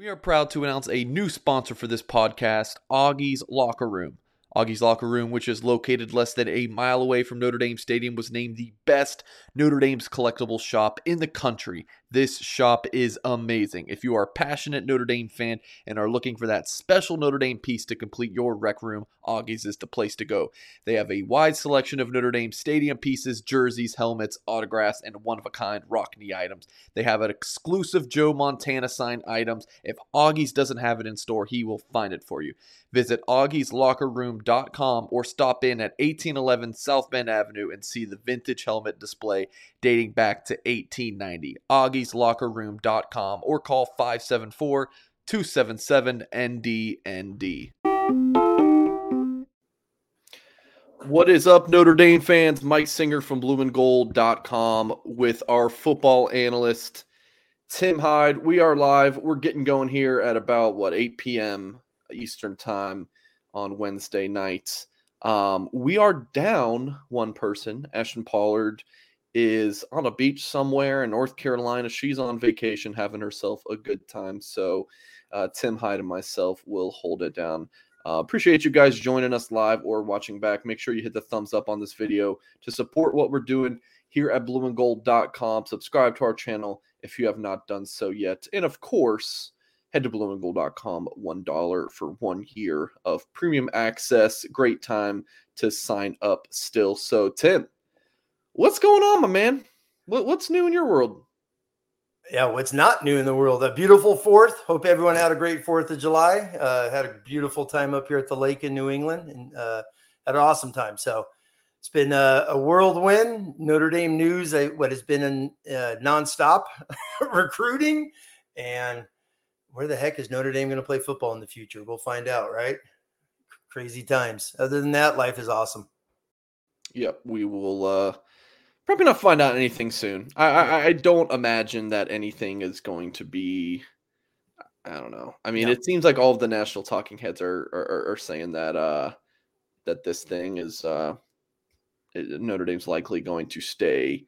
We are proud to announce a new sponsor for this podcast, Augie's Locker Room. Augie's Locker Room, which is located less than a mile away from Notre Dame Stadium, was named the best Notre Dame's collectible shop in the country. This shop is amazing. If you are a passionate Notre Dame fan and are looking for that special Notre Dame piece to complete your rec room, Augie's is the place to go. They have a wide selection of Notre Dame stadium pieces, jerseys, helmets, autographs, and one of a kind Rockne items. They have an exclusive Joe Montana signed items. If Augie's doesn't have it in store, he will find it for you. Visit augieslockerroom.com or stop in at 1811 South Bend Avenue and see the vintage helmet display dating back to 1890. augieslockerroom.com or call 574 277 NDND. What is up, Notre Dame fans? Mike Singer from blueandgold.com with our football analyst, Tim Hyde. We are live. We're getting going here at about, what, 8 p.m. Eastern Time on Wednesday night. Um, we are down one person. Ashton Pollard is on a beach somewhere in North Carolina. She's on vacation, having herself a good time. So, uh, Tim Hyde and myself will hold it down. Uh, appreciate you guys joining us live or watching back. Make sure you hit the thumbs up on this video to support what we're doing here at blueandgold.com. Subscribe to our channel if you have not done so yet. And of course, head to blueandgold.com. $1 for one year of premium access. Great time to sign up still. So, Tim, what's going on, my man? What, what's new in your world? Yeah, what's not new in the world? A beautiful fourth. Hope everyone had a great Fourth of July. Uh, had a beautiful time up here at the lake in New England, and uh, had an awesome time. So it's been a, a whirlwind. Notre Dame news. Uh, what has been in uh, nonstop recruiting, and where the heck is Notre Dame going to play football in the future? We'll find out, right? Crazy times. Other than that, life is awesome. Yep, we will. Probably not find out anything soon. I, I, I don't imagine that anything is going to be. I don't know. I mean, it seems like all of the national talking heads are are, are saying that uh that this thing is uh Notre Dame's likely going to stay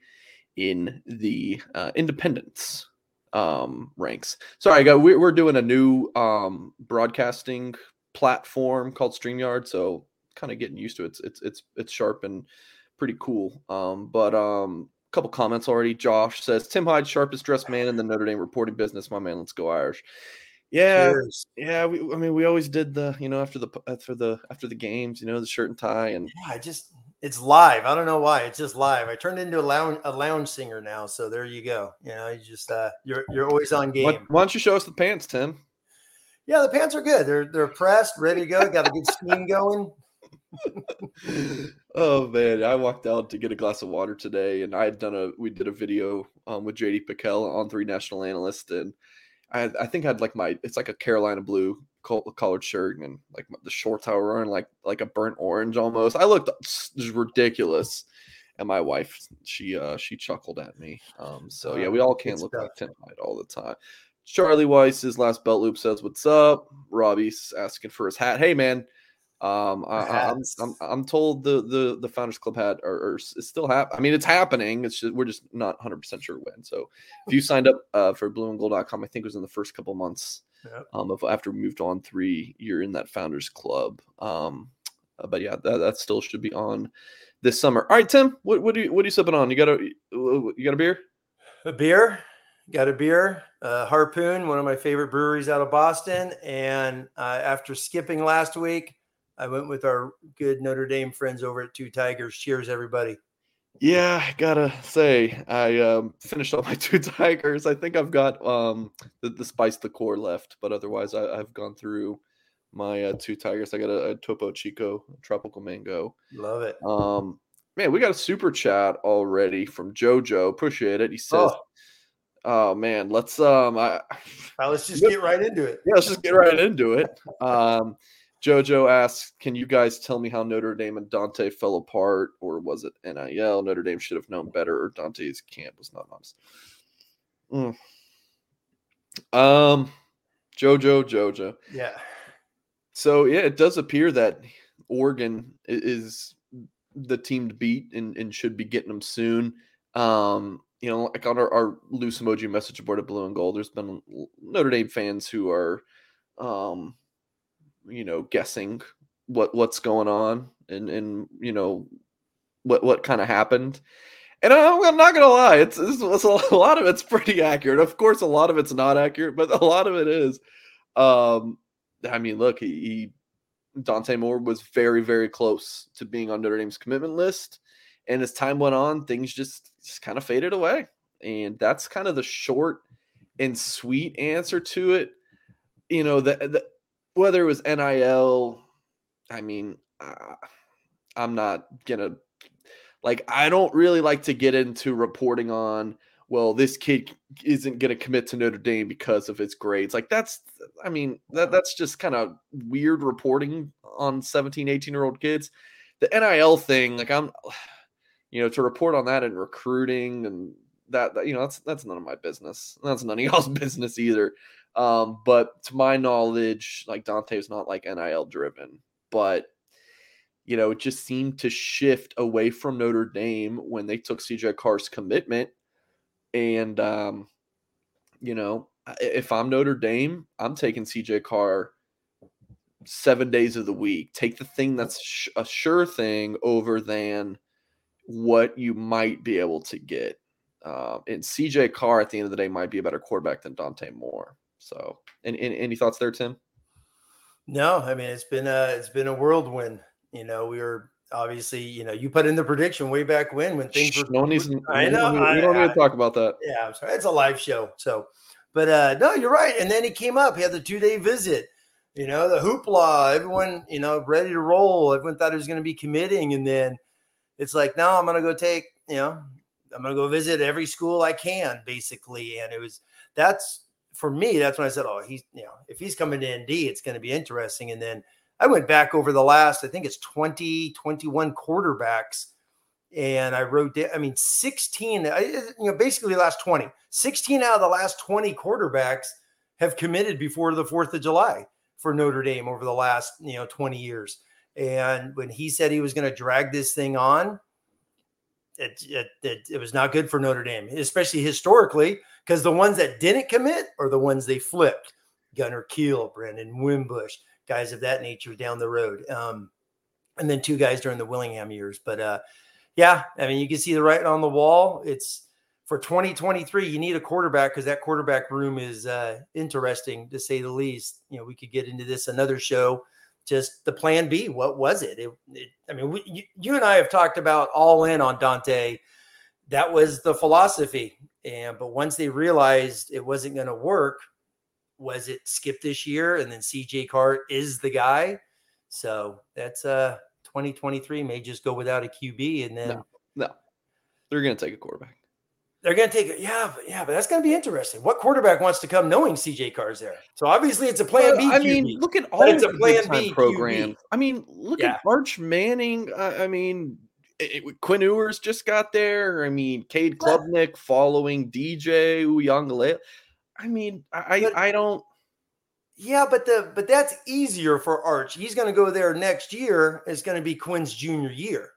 in the uh, independence um ranks. Sorry, guys, we, we're doing a new um broadcasting platform called StreamYard, so kind of getting used to it. It's it's it's, it's sharp and pretty cool. Um, but um, a couple comments already. Josh says Tim Hyde, sharpest dressed man in the Notre Dame reporting business. My man, let's go Irish. Yeah, Cheers. yeah. We, I mean, we always did the, you know, after the after the after the games, you know, the shirt and tie, and yeah, I just it's live. I don't know why. It's just live. I turned into a lounge a lounge singer now, so there you go. You know, you just uh, you're you're always on game. Why, why don't you show us the pants, Tim? Yeah, the pants are good. They're they're pressed, ready to go. Got a good steam going oh man, I walked out to get a glass of water today, and I had done a we did a video um, with JD Pickell On3 National Analyst, and I I think I had like my it's like a Carolina blue collared shirt and like the shorts I were wearing like like a burnt orange almost. I looked ridiculous, and my wife she uh she chuckled at me. Um, so yeah, we all can't look like Tim Hyde all the time. Charlie Weis's last belt loop says, "What's up?" Robbie's asking for his hat. Hey man um, I, am I'm, I'm, I'm told the the the Founders Club hat or, is still happening. I mean, it's happening. It's just we're just not 100 percent sure when. So if you signed up uh, for blueandgold.com, I think it was in the first couple months. Um, of after we moved on three, you're in that Founders Club. Um, uh, but yeah, that, that still should be on this summer. All right, Tim, what what do you what are you sipping on? You got a you got a beer? A beer. Got a beer, uh, Harpoon, one of my favorite breweries out of Boston. And uh, after skipping last week, I went with our good Notre Dame friends over at Two Tigers. Cheers, everybody. Yeah, I gotta say, I um, finished all my two tigers. I think I've got um, the, the spice the core left, but otherwise, I, have gone through my uh, two tigers. I got a, a Topo Chico tropical mango. Love it. Um, man, we got a super chat already from JoJo. Appreciate it. He says, oh. "Oh man, let's um, I, well, let's just get right into it. Yeah, let's just get right into it. Um, Jojo asks, "Can you guys tell me how Notre Dame and Dante fell apart, or was it NIL? Notre Dame should have known better, or Dante's camp was not honest." Mm. Um, Jojo, Jojo. Yeah. So yeah, it does appear that Oregon is the team to beat and, and should be getting them soon. Um, you know, like on our, our loose emoji message board at Blue and Gold, there's been Notre Dame fans who are, um, you know, guessing what what's going on and and you know what what kind of happened. And I'm, I'm not gonna lie, it's, it's, it's, a lot of it's pretty accurate. Of course, a lot of it's not accurate, but a lot of it is. Um, I mean, look, he, he Dante Moore was very very close to being on Notre Dame's commitment list, and as time went on, things just just kind of faded away. And that's kind of the short and sweet answer to it. You know, the, the whether it was NIL, I mean, uh, I'm not gonna like I don't really like to get into reporting on well this kid isn't to commit to Notre Dame because of his grades. Like that's I mean that that's just kind of weird reporting on 17 18 year old kids. The NIL thing like I'm you know to report on that and recruiting and that, that you know that's that's none of my business. That's none of y'all's business either. Um, but to my knowledge, like Dante is not like NIL driven, but you know, it just seemed to shift away from Notre Dame when they took CJ Carr's commitment. And, um, you know, if I'm Notre Dame, I'm taking CJ Carr seven days of the week. Take the thing that's a sure thing over than what you might be able to get. Uh, and CJ Carr at the end of the day might be a better quarterback than Dante Moore. So, and, and any thoughts there, Tim? No, I mean it's been a it's been a whirlwind you know, we were obviously, you know, you put in the prediction way back when when things were. No one needs. I know. We, we don't I, need to talk about that. Yeah, I'm sorry. It's a live show, so. But uh no, you're right. And then he came up. He had the two day visit. You know, the hoopla. Everyone, you know, ready to roll. Everyone thought he was going to be committing, and then it's like, no, I'm going to go take. You know, I'm going to go visit every school I can, basically. And it was that's for me. That's when I said, oh, he's you know, if he's coming to ND, it's going to be interesting. And then I went back over the last, I think it's 20, 21 quarterbacks. And I wrote down, I mean, 16, you know, basically last 20, 16 out of the last 20 quarterbacks have committed before the 4th of July for Notre Dame over the last, you know, 20 years. And when he said he was going to drag this thing on, it, it, it, it, was not good for Notre Dame, especially historically, because the ones that didn't commit are the ones they flipped. Gunner Kiel, Brandon Wimbush, guys of that nature down the road. Um, and then two guys during the Willingham years. But uh, yeah, I mean, you can see the writing on the wall. It's for 2023, you need a quarterback because that quarterback room is uh, interesting to say the least. You know, we could get into this another show. Just the plan B. What was it? it, it I mean, we, you, you and I have talked about all in on Dante. That was the philosophy. And but once they realized it wasn't going to work, was it skip this year and then CJ Carr is the guy? So that's uh 2023 may just go without a QB and then no, no. they're gonna take a quarterback. They're gonna take it, yeah, but yeah, but that's gonna be interesting. What quarterback wants to come knowing CJ Carr's there? So obviously it's a plan B. I mean, look at all it's a plan B program. I mean, look yeah. at Arch Manning. Uh, I mean, it, it, Quinn Ewers just got there. I mean, Cade Klubnik following DJ Uiagalelei. I mean, I but, I don't. Yeah, but the but that's easier for Arch. He's going to go there next year. It's going to be Quinn's junior year.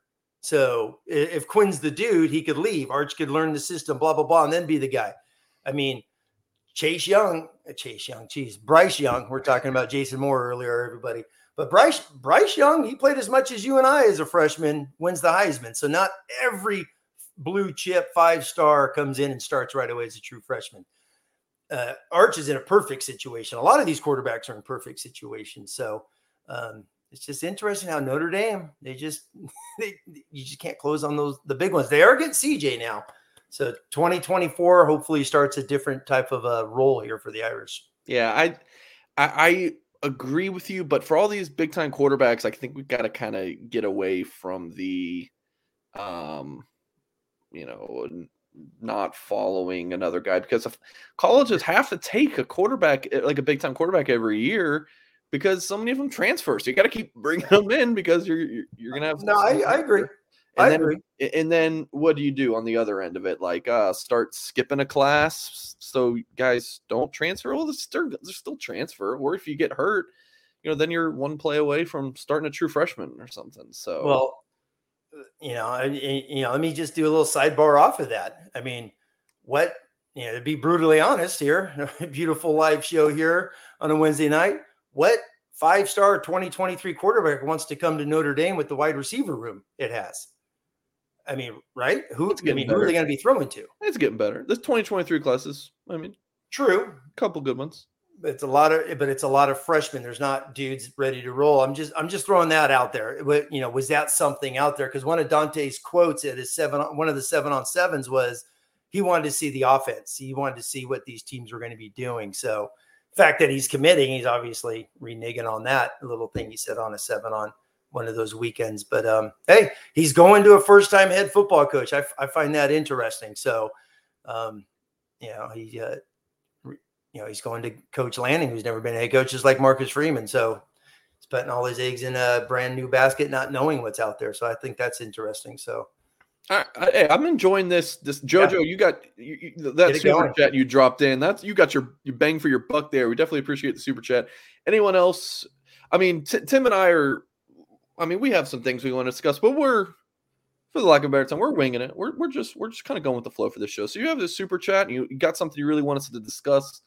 So if Quinn's the dude, he could leave. Arch could learn the system, blah blah blah, and then be the guy. I mean, Chase Young, uh, Chase Young, geez, Bryce Young. We're talking about Jason Moore earlier, everybody. But Bryce Bryce Young, he played as much as you and I as a freshman. Wins the Heisman. So not every blue chip five star comes in and starts right away as a true freshman uh, Arch is in a perfect situation. A lot of these quarterbacks are in perfect situations. So um, it's just interesting how Notre Dame they just they, you just can't close on those the big ones. They are getting CJ now. So 2024 hopefully starts a different type of a role here for the Irish. Yeah, I I, I agree with you, but for all these big time quarterbacks, I think we've got to kind of get away from the um you know not following another guy because if colleges have to take a quarterback eh, like a big time quarterback every year because so many of them transfer. So you got to keep bringing them in because you're you're gonna have. No, I, I agree. And I then, agree. And then what do you do on the other end of it? Like uh start skipping a class so guys don't transfer. Well, there's still, there's still transfer. Or if you get hurt, you know, then you're one play away from starting a true freshman or something. So well, you know, you know, let me just do a little sidebar off of that. I mean, what you know, to be brutally honest here, beautiful live show here on a Wednesday night. What five star 2023 quarterback wants to come to Notre Dame with the wide receiver room it has? I mean, right? Who? I mean, better. who are they going to be throwing to? It's getting better. This 2023 classes. I mean, true. A couple good ones. It's a lot of, but it's a lot of freshmen. There's not dudes ready to roll. I'm just, I'm just throwing that out there. You know, was that something out there? Because one of Dante's quotes at his seven, one of the seven on sevens was, he wanted to see the offense. He wanted to see what these teams were going to be doing. So, fact that he's committing, he's obviously reneging on that little thing he said on a seven on one of those weekends. But um, hey, he's going to a first time head football coach. I, I find that interesting. So, um, you know, he, uh, you know, he's going to coach Lanning, who's never been a head coach, just like Marcus Freeman. So, he's putting all his eggs in a brand new basket, not knowing what's out there. So, I think that's interesting. So, I, I, I'm enjoying this. This JoJo, yeah. you got you, you, that super chat you dropped in. That's you got your you bang for your buck there. We definitely appreciate the super chat. Anyone else? I mean, t- Tim and I are. I mean, we have some things we want to discuss, but we're, for the lack of a better time, we're winging it. We're we're just we're just kind of going with the flow for this show. So you have this super chat, and you, you got something you really want us to discuss.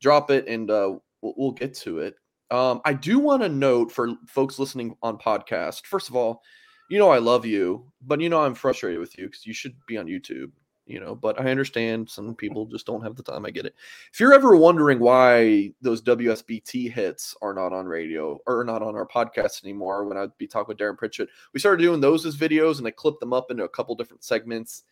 Drop it, and uh, we'll, we'll get to it. Um, I do want to note for folks listening on podcast. First of all you know I love you, but you know I'm frustrated with you because you should be on YouTube. You know, but I understand some people just don't have the time. I get it. If you're ever wondering why those WSBT hits are not on radio or not on our podcast anymore, when I'd be talking with Darin Pritchett, we started doing those as videos and I clipped them up into a couple different segments.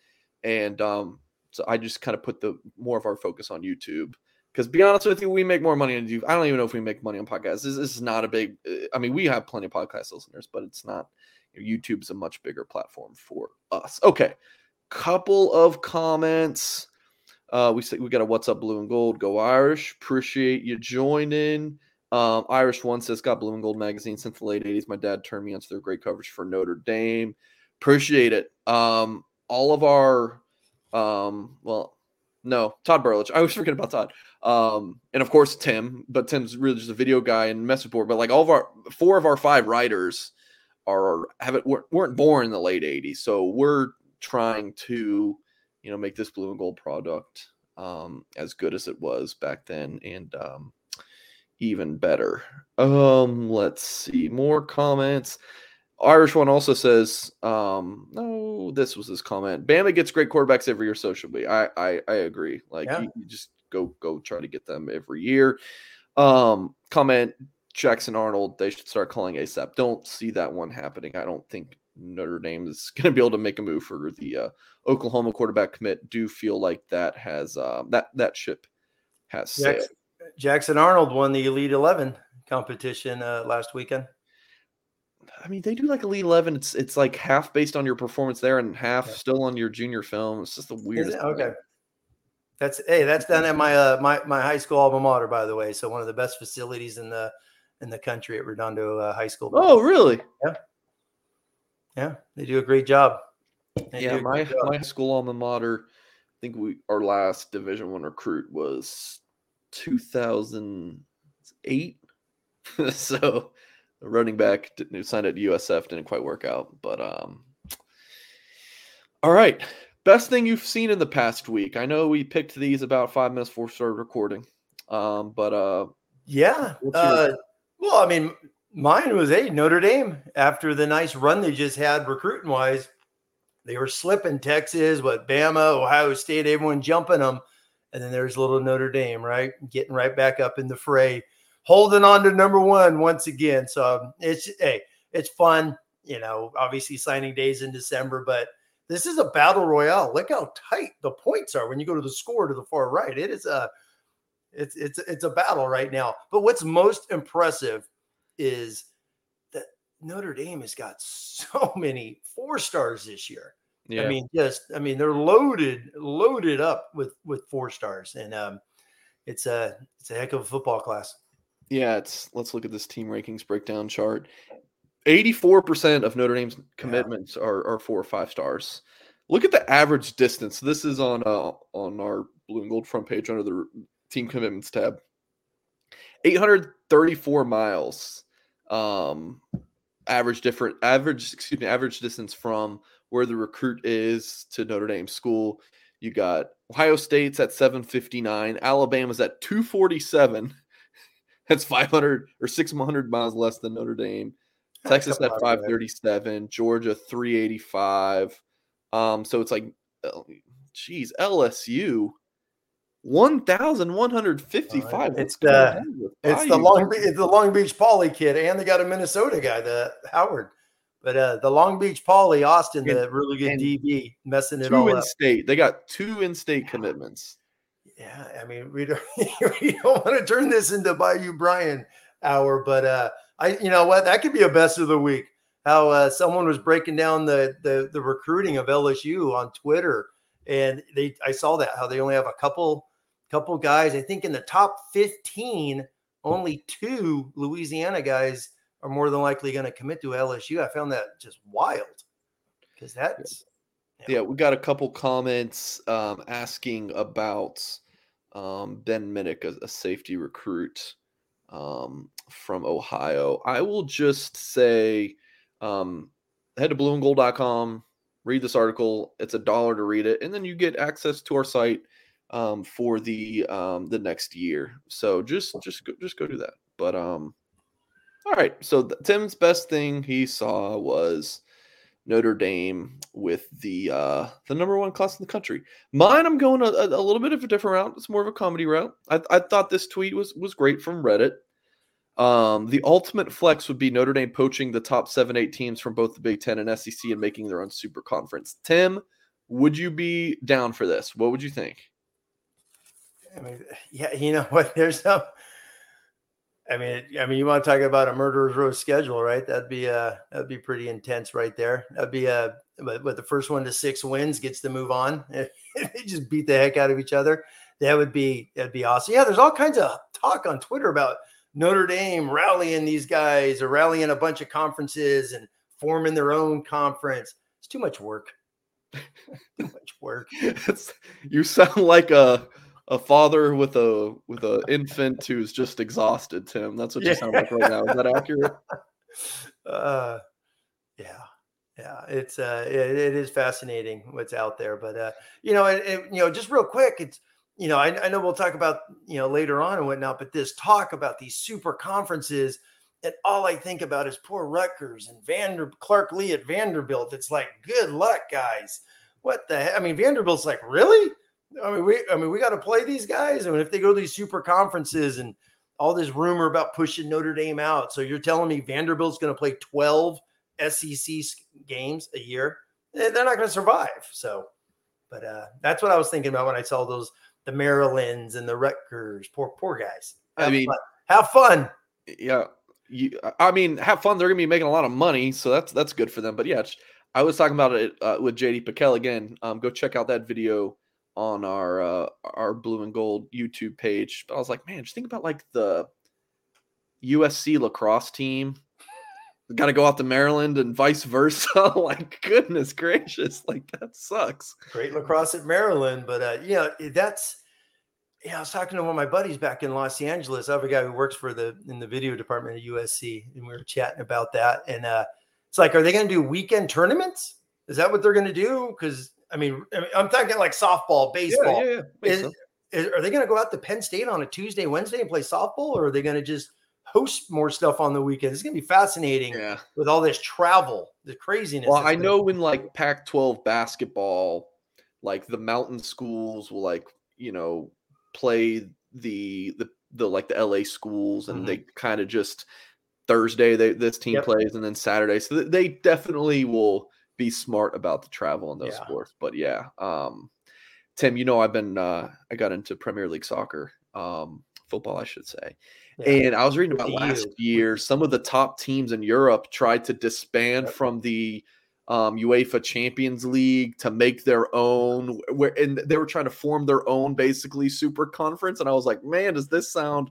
And um, so I just kind of put the more of our focus on YouTube because be honest with you, we make more money on YouTube. I don't even know if we make money on podcasts. This, this, is not a big. I mean, we have plenty of podcast listeners, but it's not. YouTube's a much bigger platform for us. Okay, couple of comments. Uh, we say we got a what's up blue and gold. Go Irish. Appreciate you joining. Um, Irish one says got blue and gold magazine since the late 80s. My dad turned me onto their great coverage for Notre Dame. Appreciate it. Um, all of our um, well, no, Todd Burlage. I was forgetting about Todd. Um, and of course Tim, but Tim's really just a video guy and message board. But like all of our four of our five writers are haven't weren't born in the late 80s so we're trying to you know make this blue and gold product um, as good as it was back then and um, even better. Um let's see more comments. Irish one also says um no this was his comment bama gets great quarterbacks every year so should we i i, I agree like yeah. you, you just go go try to get them every year. Um comment Jackson Arnold, they should start calling ASAP. Don't see that one happening. I don't think Notre Dame is going to be able to make a move for the uh, Oklahoma quarterback commit. Do feel like that has uh, that that ship has sailed. Jackson, Jackson Arnold won the Elite Eleven competition uh, last weekend. I mean, they do like Elite Eleven. It's it's like half based on your performance there and half yeah. still on your junior film. It's just the weirdest. Okay. That's hey, that's done at my uh my my high school alma mater, by the way. So one of the best facilities in the in the country at Redondo uh, High School. Oh, really? Yeah. Yeah, they do a great job. They yeah, my job. my school alma mater. I think we our last Division One recruit was 2008. so the running back who signed at USF didn't quite work out, but um. All right, best thing you've seen in the past week. I know we picked these about five minutes before we started recording, um, but uh, yeah, uh, well, I mean, mine was a Notre Dame after the nice run they just had recruiting wise. They were slipping Texas, what Bama, Ohio State, everyone jumping them. And then there's little Notre Dame, right? Getting right back up in the fray, holding on to number one once again. So it's hey, it's fun. You know, obviously signing days in December, but this is a battle royale. Look how tight the points are when you go to the score to the far right. It is a it's it's it's a battle right now. But what's most impressive is that Notre Dame has got so many four stars this year. Yeah. I mean, just I mean, they're loaded, loaded up with with four stars, and um, it's a it's a heck of a football class. Yeah, it's let's look at this team rankings breakdown chart. 84% of Notre Dame's commitments yeah. are, are four or five stars. Look at the average distance. This is on uh, on our blue and gold front page under the team commitments tab. 834 miles. Um, average different average excuse me average distance from where the recruit is to Notre Dame school. You got Ohio State's at 759, Alabama's at 247. That's 500 or 600 miles less than Notre Dame. Texas at 537, Georgia 385. Um, so it's like, geez, LSU 1,155. it's the it's the Long it's the Long Beach Poly kid, and they got a Minnesota guy, the Howard. But uh, the Long Beach Poly Austin, the really good DB, messing it all in up. state. They got two in-state yeah. commitments. Yeah, I mean, we don't we don't want to turn this into Bayou Brian hour, but uh, I you know what that could be a best of the week. How uh, someone was breaking down the, the the recruiting of LSU on Twitter, and they I saw that how they only have a couple couple guys. I think in the top fifteen, only two Louisiana guys are more than likely going to commit to LSU. I found that just wild because that's yeah. yeah. we got a couple comments um, asking about um, Ben Minich, a, a safety recruit um, from Ohio. I will just say um, head to blueandgold.com, read this article. It's a dollar to read it, and then you get access to our site um, for the um, the next year. So just just go, just go do that. But um, all right. So th- Tim's best thing he saw was Notre Dame with the uh, the number one class in the country. Mine, I'm going a, a, little bit of a different route. It's more of a comedy route. I, I thought this tweet was was great from Reddit. Um, the ultimate flex would be Notre Dame poaching the top seven, eight teams from both the Big Ten and SEC and making their own super conference. Tim, would you be down for this? What would you think? I mean, yeah, you know what? There's no I mean, I mean, you want to talk about a murderer's row schedule, right? That'd be uh that'd be pretty intense right there. That'd be uh but, but the first one to six wins gets to move on. they just beat the heck out of each other. That would be that'd be awesome. Yeah, there's all kinds of talk on Twitter about Notre Dame rallying these guys or rallying a bunch of conferences and forming their own conference. It's too much work. too much work. you sound like a a father with a with an infant who's just exhausted. Tim, that's what you sound like right now. Is that accurate? Uh, yeah, yeah. It's uh, it, it is fascinating what's out there, but uh, you know, it, it, you know, just real quick, it's you know, I, I know we'll talk about you know later on and whatnot, but this talk about these super conferences. And all I think about is poor Rutgers and Vander Clark Lea at Vanderbilt. It's like, good luck, guys. What the heck? I mean, Vanderbilt's like, really? I mean, we I mean we got to play these guys. I mean, if they go to these super conferences and all this rumor about pushing Notre Dame out, so you're telling me Vanderbilt's going to play 12 SEC games a year? Eh, they're not going to survive. So, but uh, that's what I was thinking about when I saw those the Marylands and the Rutgers. Poor poor guys. Have I mean, fun. have fun. Yeah, you, I mean, have fun. They're going to be making a lot of money, so that's that's good for them. But yeah, I was talking about it uh, with JD Pickell again. Um, go check out that video on our uh, our blue and gold YouTube page. But I was like, man, just think about like the USC lacrosse team. Got to go out to Maryland and vice versa. like, goodness gracious, like that sucks. Great lacrosse at Maryland, but uh, you know that's yeah. I was talking to one of my buddies back in Los Angeles. I have a guy who works for the in the video department at USC, and we were chatting about that. And uh, it's like, are they going to do weekend tournaments? Is that what they're going to do? Because I mean, I'm talking like softball, baseball. Yeah, yeah, is, so. is, are they going to go out to Penn State on a Tuesday, Wednesday and play softball, or are they going to just host more stuff on the weekend? It's going to be fascinating yeah. with all this travel, the craziness. Well, I know in like Pac-12 basketball, like the mountain schools will like you know play the the the like the LA schools, and mm-hmm. they kind of just Thursday they this team yep. plays, and then Saturday, so they definitely will be smart about the travel in those yeah. sports. But yeah, um, Tim, you know I've been uh, I got into Premier League soccer, um, football, I should say. Yeah. And I was reading about last year, some of the top teams in Europe tried to disband from the um, UEFA Champions League to make their own. Where and they were trying to form their own basically super conference. And I was like, man, does this sound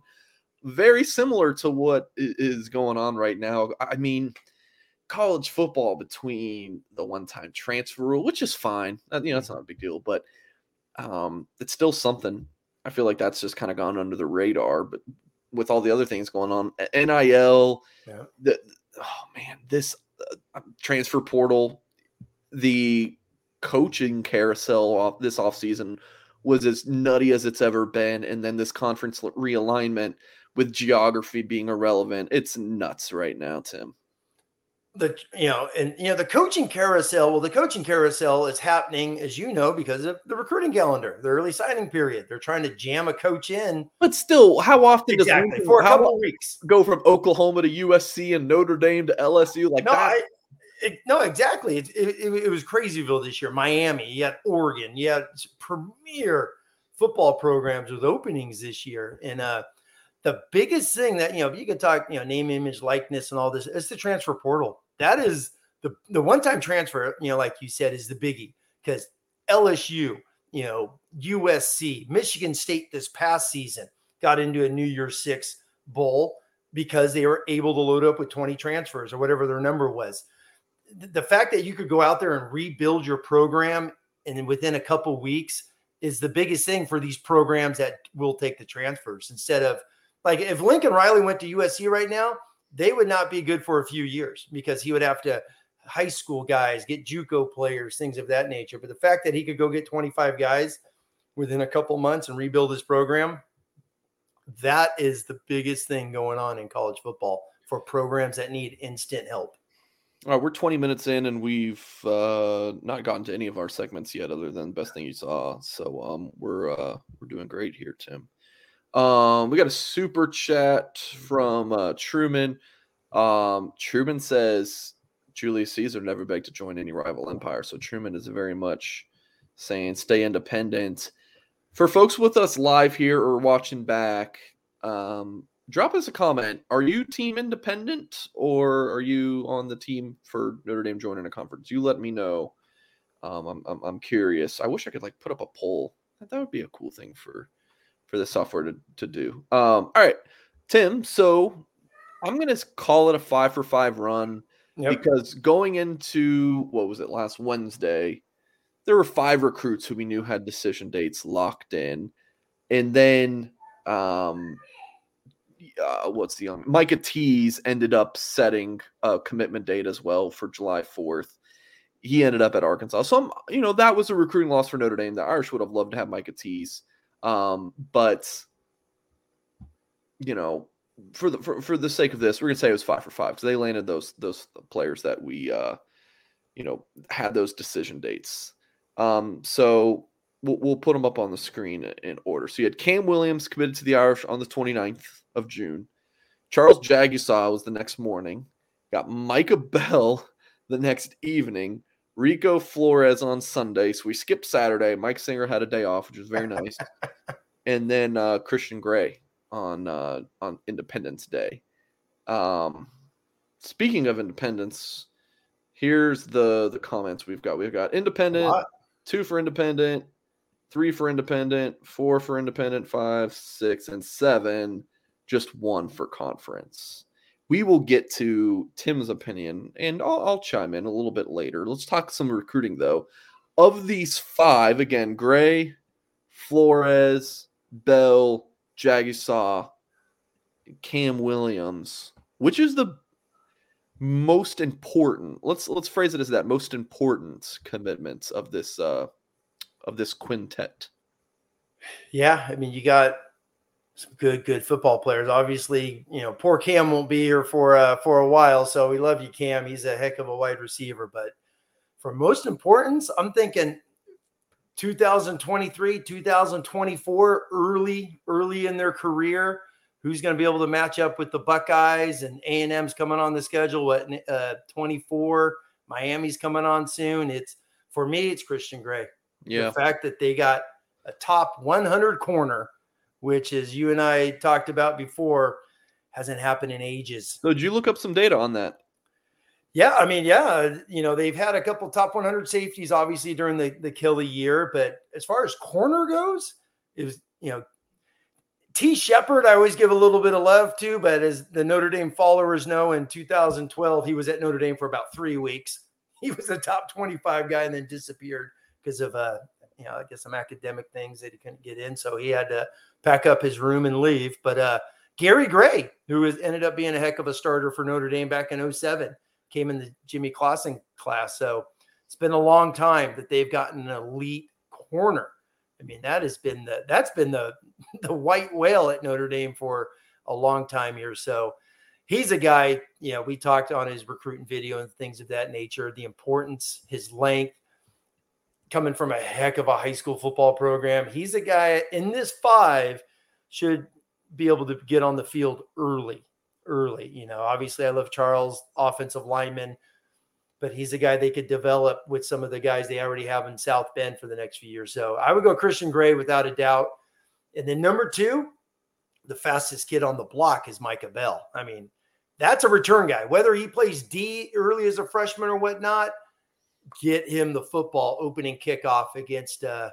very similar to what is going on right now? I mean, college football between the one-time transfer rule, which is fine. You know, it's mm-hmm. not a big deal, but um, it's still something. I feel like that's just kind of gone under the radar. But with all the other things going on, NIL, yeah. the oh man, this uh, transfer portal, the coaching carousel off this offseason was as nutty as it's ever been. And then this conference realignment with geography being irrelevant. It's nuts right now, Tim the you know and you know the coaching carousel well the coaching carousel is happening as you know because of the recruiting calendar the early signing period. They're trying to jam a coach in. But still how often exactly does for a couple weeks. go from oklahoma to usc and notre dame to lsu like no, that I, it, no exactly. It, it, it, was crazyville this year. Miami you had oregon you had premier football programs with openings this year. And uh the biggest thing that you know if you could talk you know name image likeness and all this it's the transfer portal that is the the one time transfer, you know, like you said, is the biggie because LSU, you know, USC, Michigan State this past season got into a New Year's Six bowl because they were able to load up with 20 transfers or whatever their number was. The fact that you could go out there and rebuild your program and within a couple weeks is the biggest thing for these programs that will take the transfers instead of like if Lincoln Riley went to USC right now, they would not be good for a few years because he would have to high school guys, get JUCO players, things of that nature. But the fact that he could go get 25 guys within a couple months and rebuild his program, that is the biggest thing going on in college football for programs that need instant help. All right, we're 20 minutes in and we've uh, not gotten to any of our segments yet, other than best thing you saw. So um, we're uh, we're doing great here, Tim. Um, we got a super chat from uh, Truman. Um, Truman says Julius Caesar never begged to join any rival empire. So Truman is very much saying stay independent. For folks with us live here or watching back, um, drop us a comment. Are you team independent or are you on the team for Notre Dame joining a conference? You let me know. Um, I'm, I'm, I'm curious. I wish I could like put up a poll. That would be a cool thing for for the software to, to do. Um, all right, Tim. So I'm going to call it a five for five run yep. because going into what was it last Wednesday, there were five recruits who we knew had decision dates locked in, and then um, uh, what's the young Micah Tease ended up setting a commitment date as well for July 4th. He ended up at Arkansas. So, I'm, you know, that was a recruiting loss for Notre Dame. The Irish would have loved to have Micah Tease. Um, but you know, for the for, for the sake of this, we're gonna say it was five for five because they landed those those players that we uh you know had those decision dates. Um, so we'll, we'll put them up on the screen in order. So you had Cam Williams committed to the Irish on the 29th of June. Charles Jagusah was the next morning. Got Micah Bell the next evening. Rico Flores on Sunday. So we skipped Saturday. Mike Singer had a day off, which was very nice. and then uh, Christian Gray on uh, on Independence Day. Um, speaking of Independence, here's the the comments we've got. We've got Independent, two for Independent, three for Independent, four for Independent, five, six, and seven. Just one for Conference we will get to Tim's opinion and I'll, I'll, chime in a little bit later. Let's talk some recruiting though. Of these five, again, Gray, Flores, Bell, Jagusah, Cam Williams, which is the most important? Let's let's phrase it as that most important commitments of this uh of this quintet. Yeah, I mean you got some good, good football players. Obviously, you know, poor Cam won't be here for uh, for a while, so we love you, Cam. He's a heck of a wide receiver. But for most importance, I'm thinking 2023, 2024, early, early in their career. Who's going to be able to match up with the Buckeyes and A and M's coming on the schedule? What uh, 24? Miami's coming on soon. It's for me, it's Christian Gray. Yeah, the fact that they got a top 100 corner which, as you and I talked about before, hasn't happened in ages. So, did you look up some data on that? Yeah, I mean, yeah, you know, they've had a couple top 100 safeties, obviously during the the kill of year, but as far as corner goes, it was you know, Tee Shepard, I always give a little bit of love to, but as the Notre Dame followers know, in 2012 he was at Notre Dame for about three weeks. He was a top 25 guy and then disappeared because of uh, you know, I guess some academic things that he couldn't get in. So he had to pack up his room and leave. But uh, Gary Gray, who ended up being a heck of a starter for Notre Dame back in 07, came in the Jimmy Clausen class. So It's been a long time that they've gotten an elite corner. I mean, that has been the that's been the the white whale at Notre Dame for a long time here. So he's a guy, you know, we talked on his recruiting video and things of that nature, the importance, his length, coming from a heck of a high school football program. He's a guy in this five should be able to get on the field early, early. You know, obviously I love Charles, offensive lineman, but he's a guy they could develop with some of the guys they already have in South Bend for the next few years. So I would go Christian Gray without a doubt. And then number two, the fastest kid on the block is Micah Bell. I mean, that's a return guy. Whether he plays D early as a freshman or whatnot, get him the football opening kickoff against uh,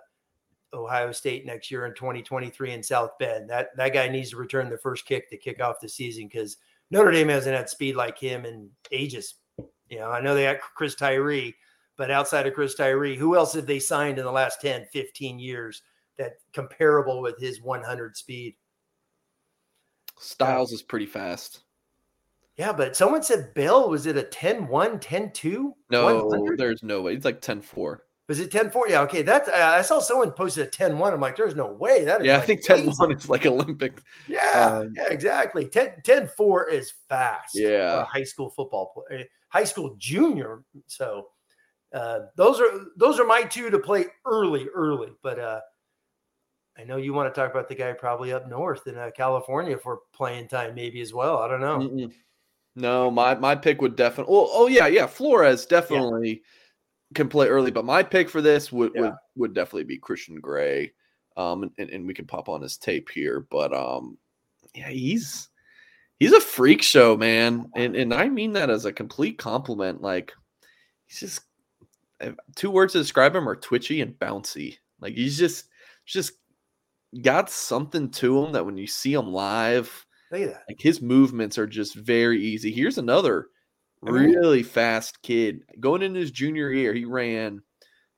Ohio State next year in 2023 in South Bend. That that guy needs to return the first kick to kick off the season because Notre Dame hasn't had speed like him in ages. You know, I know they got Chris Tyree, but outside of Chris Tyree, who else have they signed in the last 10, 15 years that comparable with his 100 speed? Styles is pretty fast. Yeah, but someone said Bell was it a 10 1, 10 2? No, 100? there's no way. It's like 10 4. Was it 10 4? Yeah, okay. That's uh, I saw someone posted a 10 1. I'm like, there's no way. That yeah, like I think 10 1 is like Olympic. Yeah, um, yeah, exactly. 10, 10 4 is fast. Yeah. high school football play, eh, high school junior. So uh, those are those are my two to play early, early. But uh, I know you want to talk about the guy probably up north in uh, California for playing time, maybe as well. I don't know. Mm-mm. No, my my pick would definitely. Well, oh yeah, yeah. Flores definitely yeah. can play early, but my pick for this would yeah. would, would definitely be Christian Gray. Um, and, and we can pop on his tape here, but um, yeah, he's he's a freak show, man, and and I mean that as a complete compliment. Like he's just eh, two words to describe him are twitchy and bouncy. Like he's just just got something to him that when you see him live Look at that. Like his movements are just very easy. Here's another really fast kid. Going in his junior year, he ran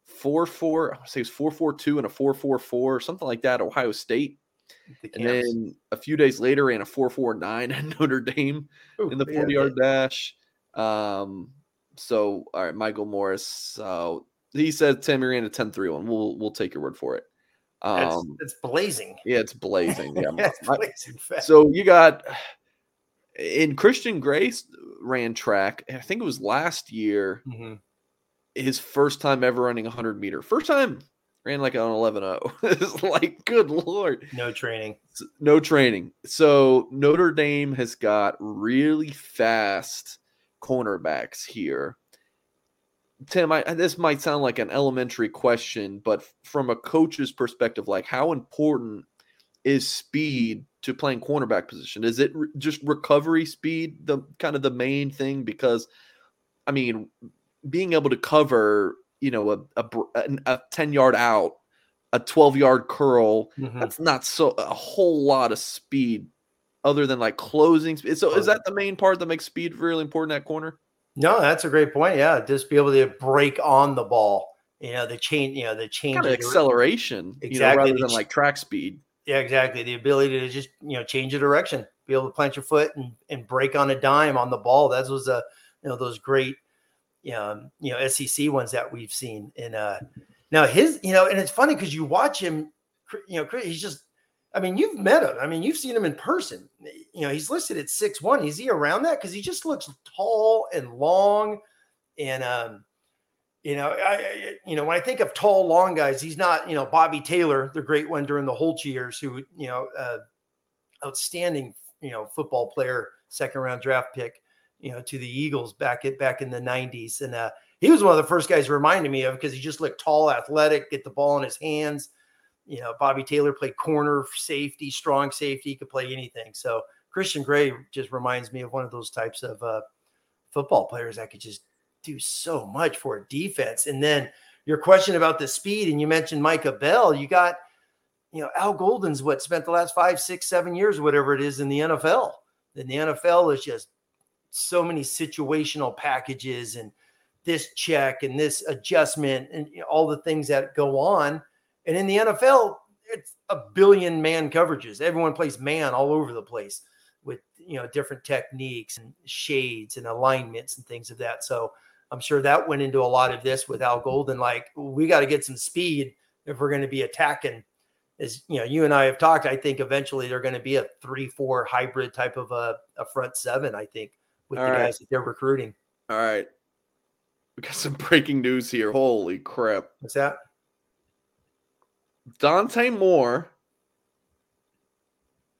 four four. I say it was four four two and a four four four, something like that. Ohio State. And then a few days later, ran a four four nine at Notre Dame Ooh, in the forty yeah, yard dash. Um, so all right, Michael Morris. Uh, he said Tim ran a 10-3 one. We'll we'll take your word for it. Um, it's, it's blazing. Yeah, it's blazing. Yeah, it's blazing so you got in Christian Grace ran track. I think it was last year. Mm-hmm. His first time ever running a 100 meter. First time ran like an 11-0. it's like good lord. No training. No training. So Notre Dame has got really fast cornerbacks here. Tim, I, this might sound like an elementary question, but from a coach's perspective, like how important is speed to playing cornerback position? Is it re- just recovery speed, the kind of the main thing? Because, I mean, being able to cover, you know, a, a, a 10 yard out, a 12 yard curl, mm-hmm. that's not so a whole lot of speed other than like closing. So, is that the main part that makes speed really important at corner? No, that's a great point. Yeah, just be able to break on the ball. You know, the change. You know, the change kind of acceleration. Exactly, you know, rather than like track speed. Yeah, exactly. The ability to just you know change the direction, be able to plant your foot and, and break on a dime on the ball. That was a you know those great you know, you know SEC ones that we've seen. And uh now his you know, and it's funny because you watch him. You know, he's just I mean, you've met him. I mean, you've seen him in person. You know, he's listed at six one. Is he around that? Because he just looks tall and long. And um, you know, I, you know, when I think of tall, long guys, he's not, you know, Bobby Taylor, the great one during the Holtz years, who, you know, uh, outstanding, you know, football player, second round draft pick, you know, to the Eagles back at back in the 90s. And uh, he was one of the first guys reminded me of because he just looked tall, athletic, get the ball in his hands you know, Bobby Taylor played corner, safety, strong safety, could play anything. So Christian Gray just reminds me of one of those types of uh, football players that could just do so much for a defense. And then your question about the speed, and you mentioned Micah Bell, you got, you know, Al Golden's what spent the last five, six, seven years, whatever it is, in the NFL. And the NFL is just so many situational packages and this check and this adjustment and all the things that go on and in the NFL, it's a billion man coverages. Everyone plays man all over the place with you know different techniques and shades and alignments and things of that. So I'm sure that went into a lot of this with Al Golden. Like, we got to get some speed if we're going to be attacking. As you know, you and I have talked. I think eventually they're going to be a three-four hybrid type of a, a front seven. I think with All the right. guys that they're recruiting. All right. We got some breaking news here. Holy crap. What's that? Dante Moore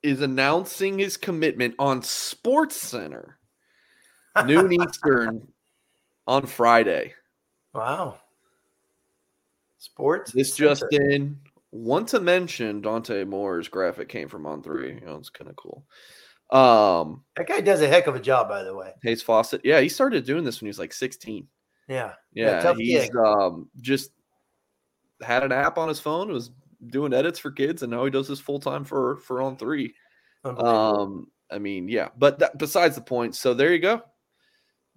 is announcing his commitment on SportsCenter, noon Eastern on Friday. Wow. Sports. This just in. Want to mention Dante Moore's graphic came from On3. You know, it's kind of cool. Um, That guy does a heck of a job, by the way. Hayes Fawcett. Yeah, he started doing this when he was like 16. Yeah. Yeah, tough he's gig. um just had an app on his phone, was doing edits for kids, and now he does this full time for for On3. Um, I mean, yeah, but that, besides the point. So there you go.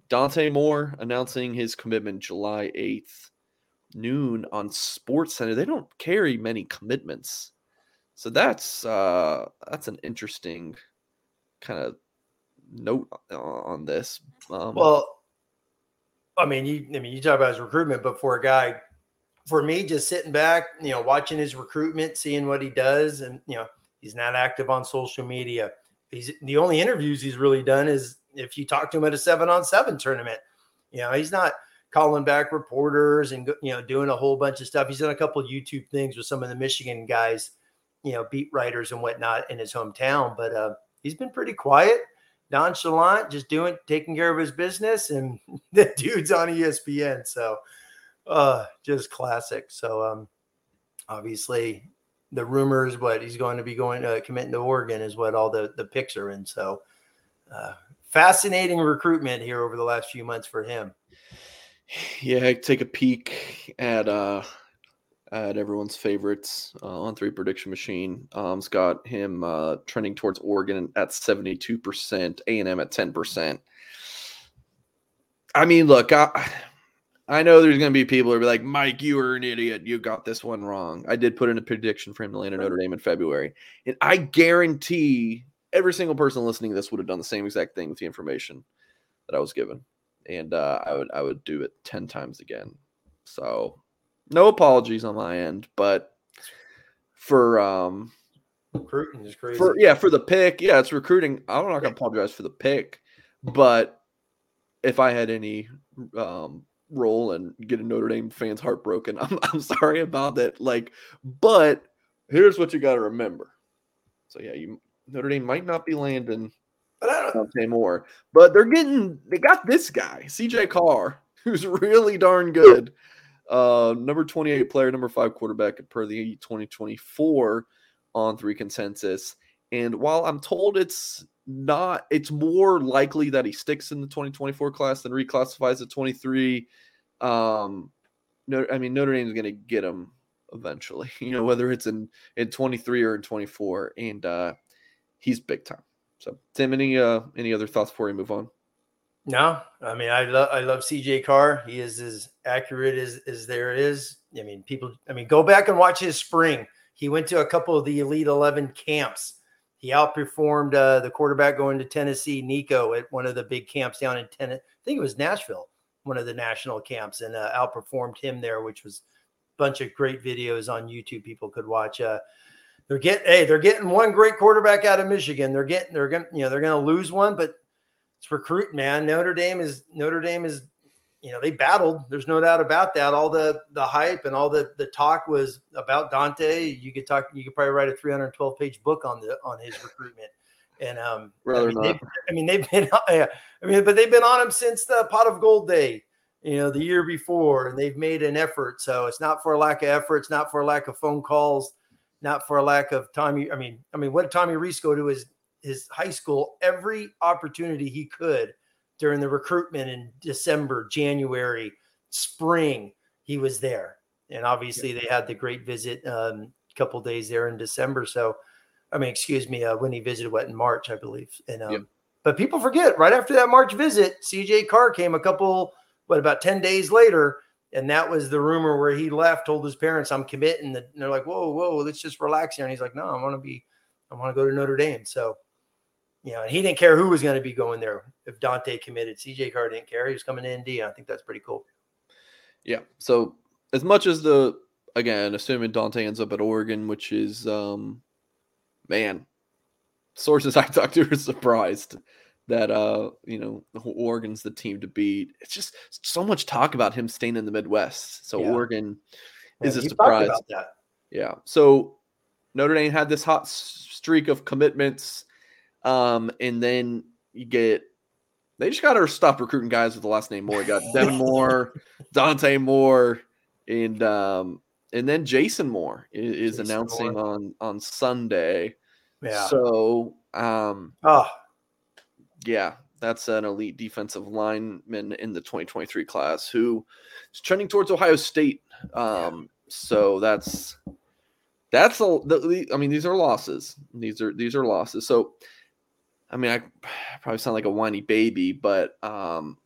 Dante Moore announcing his commitment July 8th, noon on SportsCenter. They don't carry many commitments. So that's uh that's an interesting kind of note on this. Um, Well, I mean, you I mean, you talk about his recruitment, but for a guy, for me, just sitting back, you know, watching his recruitment, seeing what he does, and you know, he's not active on social media. He's the only interviews he's really done is if you talk to him at a seven on seven tournament. You know, he's not calling back reporters and you know doing a whole bunch of stuff. He's done a couple YouTube things with some of the Michigan guys, you know, beat writers and whatnot in his hometown, but uh, he's been pretty quiet nonchalant, just doing taking care of his business, and the dude's on ESPN. So uh just classic. So um obviously the rumors what he's going to be going uh, committing to Oregon is what all the the picks are in. So uh fascinating recruitment here over the last few months for him. yeah, take a peek at uh at everyone's favorites uh, On3 prediction machine. Um, it's got him uh, trending towards Oregon at seventy two percent, A and M at ten percent. I mean, look, I I know there's going to be people who are like, Mike, you are an idiot. You got this one wrong. I did put in a prediction for him to land at Notre Dame in February, and I guarantee every single person listening to this would have done the same exact thing with the information that I was given and uh, I would I would do it ten times again. So no apologies on my end, but for um Recruiting is crazy. for yeah for the pick, yeah, it's recruiting. I'm not gonna apologize for the pick, but if I had any um role and get a Notre Dame fans heartbroken, I'm I'm sorry about that. Like, but here's what you got to remember. So yeah, you Notre Dame might not be landing but I don't say more. But they're getting they got this guy, CJ Carr, who's really darn good. Uh, number 28 player, number five quarterback per the 2024 On3 consensus. And while I'm told it's not, it's more likely that he sticks in the 2024 class than reclassifies at 23. Um, no, I mean Notre Dame's going to get him eventually. You know whether it's in in 23 or in 24, and uh, he's big time. So, Tim, any uh, any other thoughts before we move on? No, I mean I love I love CJ Carr. He is as accurate as as there is. I mean, people. I mean, go back and watch his spring. He went to a couple of the Elite Eleven camps. He outperformed uh, the quarterback going to Tennessee, Nico, at one of the big camps down in Tennessee. I think it was Nashville, one of the national camps, and uh, outperformed him there, which was a bunch of great videos on YouTube people could watch. Uh, they're getting hey, they're getting one great quarterback out of Michigan. They're getting they're gonna you know they're gonna lose one, but it's recruit, man. Notre Dame is Notre Dame is, you know, they battled. There's no doubt about that. All the the hype and all the the talk was about Dante. You could talk. You could probably write a 312 page book on the on his recruitment. And um, Rather I mean, not. they've- I mean, they've been, I mean, but they've been on him since the pot of gold day, you know, the year before, and they've made an effort. So it's not for a lack of effort. It's not for a lack of phone calls, not for a lack of Tommy. I mean, I mean, what did Tommy Rees go to his his high school every opportunity he could during the recruitment in December, January, spring. He was there, and obviously they had the great visit um, a couple days there in December. So, I mean, excuse me, uh, when he visited, what in March, I believe. And um, Yep. but people forget right after that March visit, CJ Carr came a couple, what about ten days later. And that was the rumor where he left, told his parents, I'm committing. And they're like, whoa, whoa, let's just relax here. And he's like, no, I want to be, I want to go to Notre Dame. So you know, and he didn't care who was going to be going there. If Dante committed, CJ Carr didn't care. He was coming to ND. I think that's pretty cool. Yeah. So as much as the again, assuming Dante ends up at Oregon, which is um man, sources I talked to are surprised that uh you know Oregon's the team to beat. It's just so much talk about him staying in the Midwest. So yeah. Oregon is yeah, a surprise. Yeah. So Notre Dame had this hot streak of commitments, um, and then you get they just got to stop recruiting guys with the last name Moore. You got Devin Moore, Dante Moore, and um, and then Jason Moore is, Jason announcing Moore. on on Sunday. Yeah. So um, oh, yeah, that's an elite defensive lineman in the 2023 class who is trending towards Ohio State. Um, so that's that's a, the, I mean, these are losses. These are these are losses. So, I mean, I probably sound like a whiny baby, but um,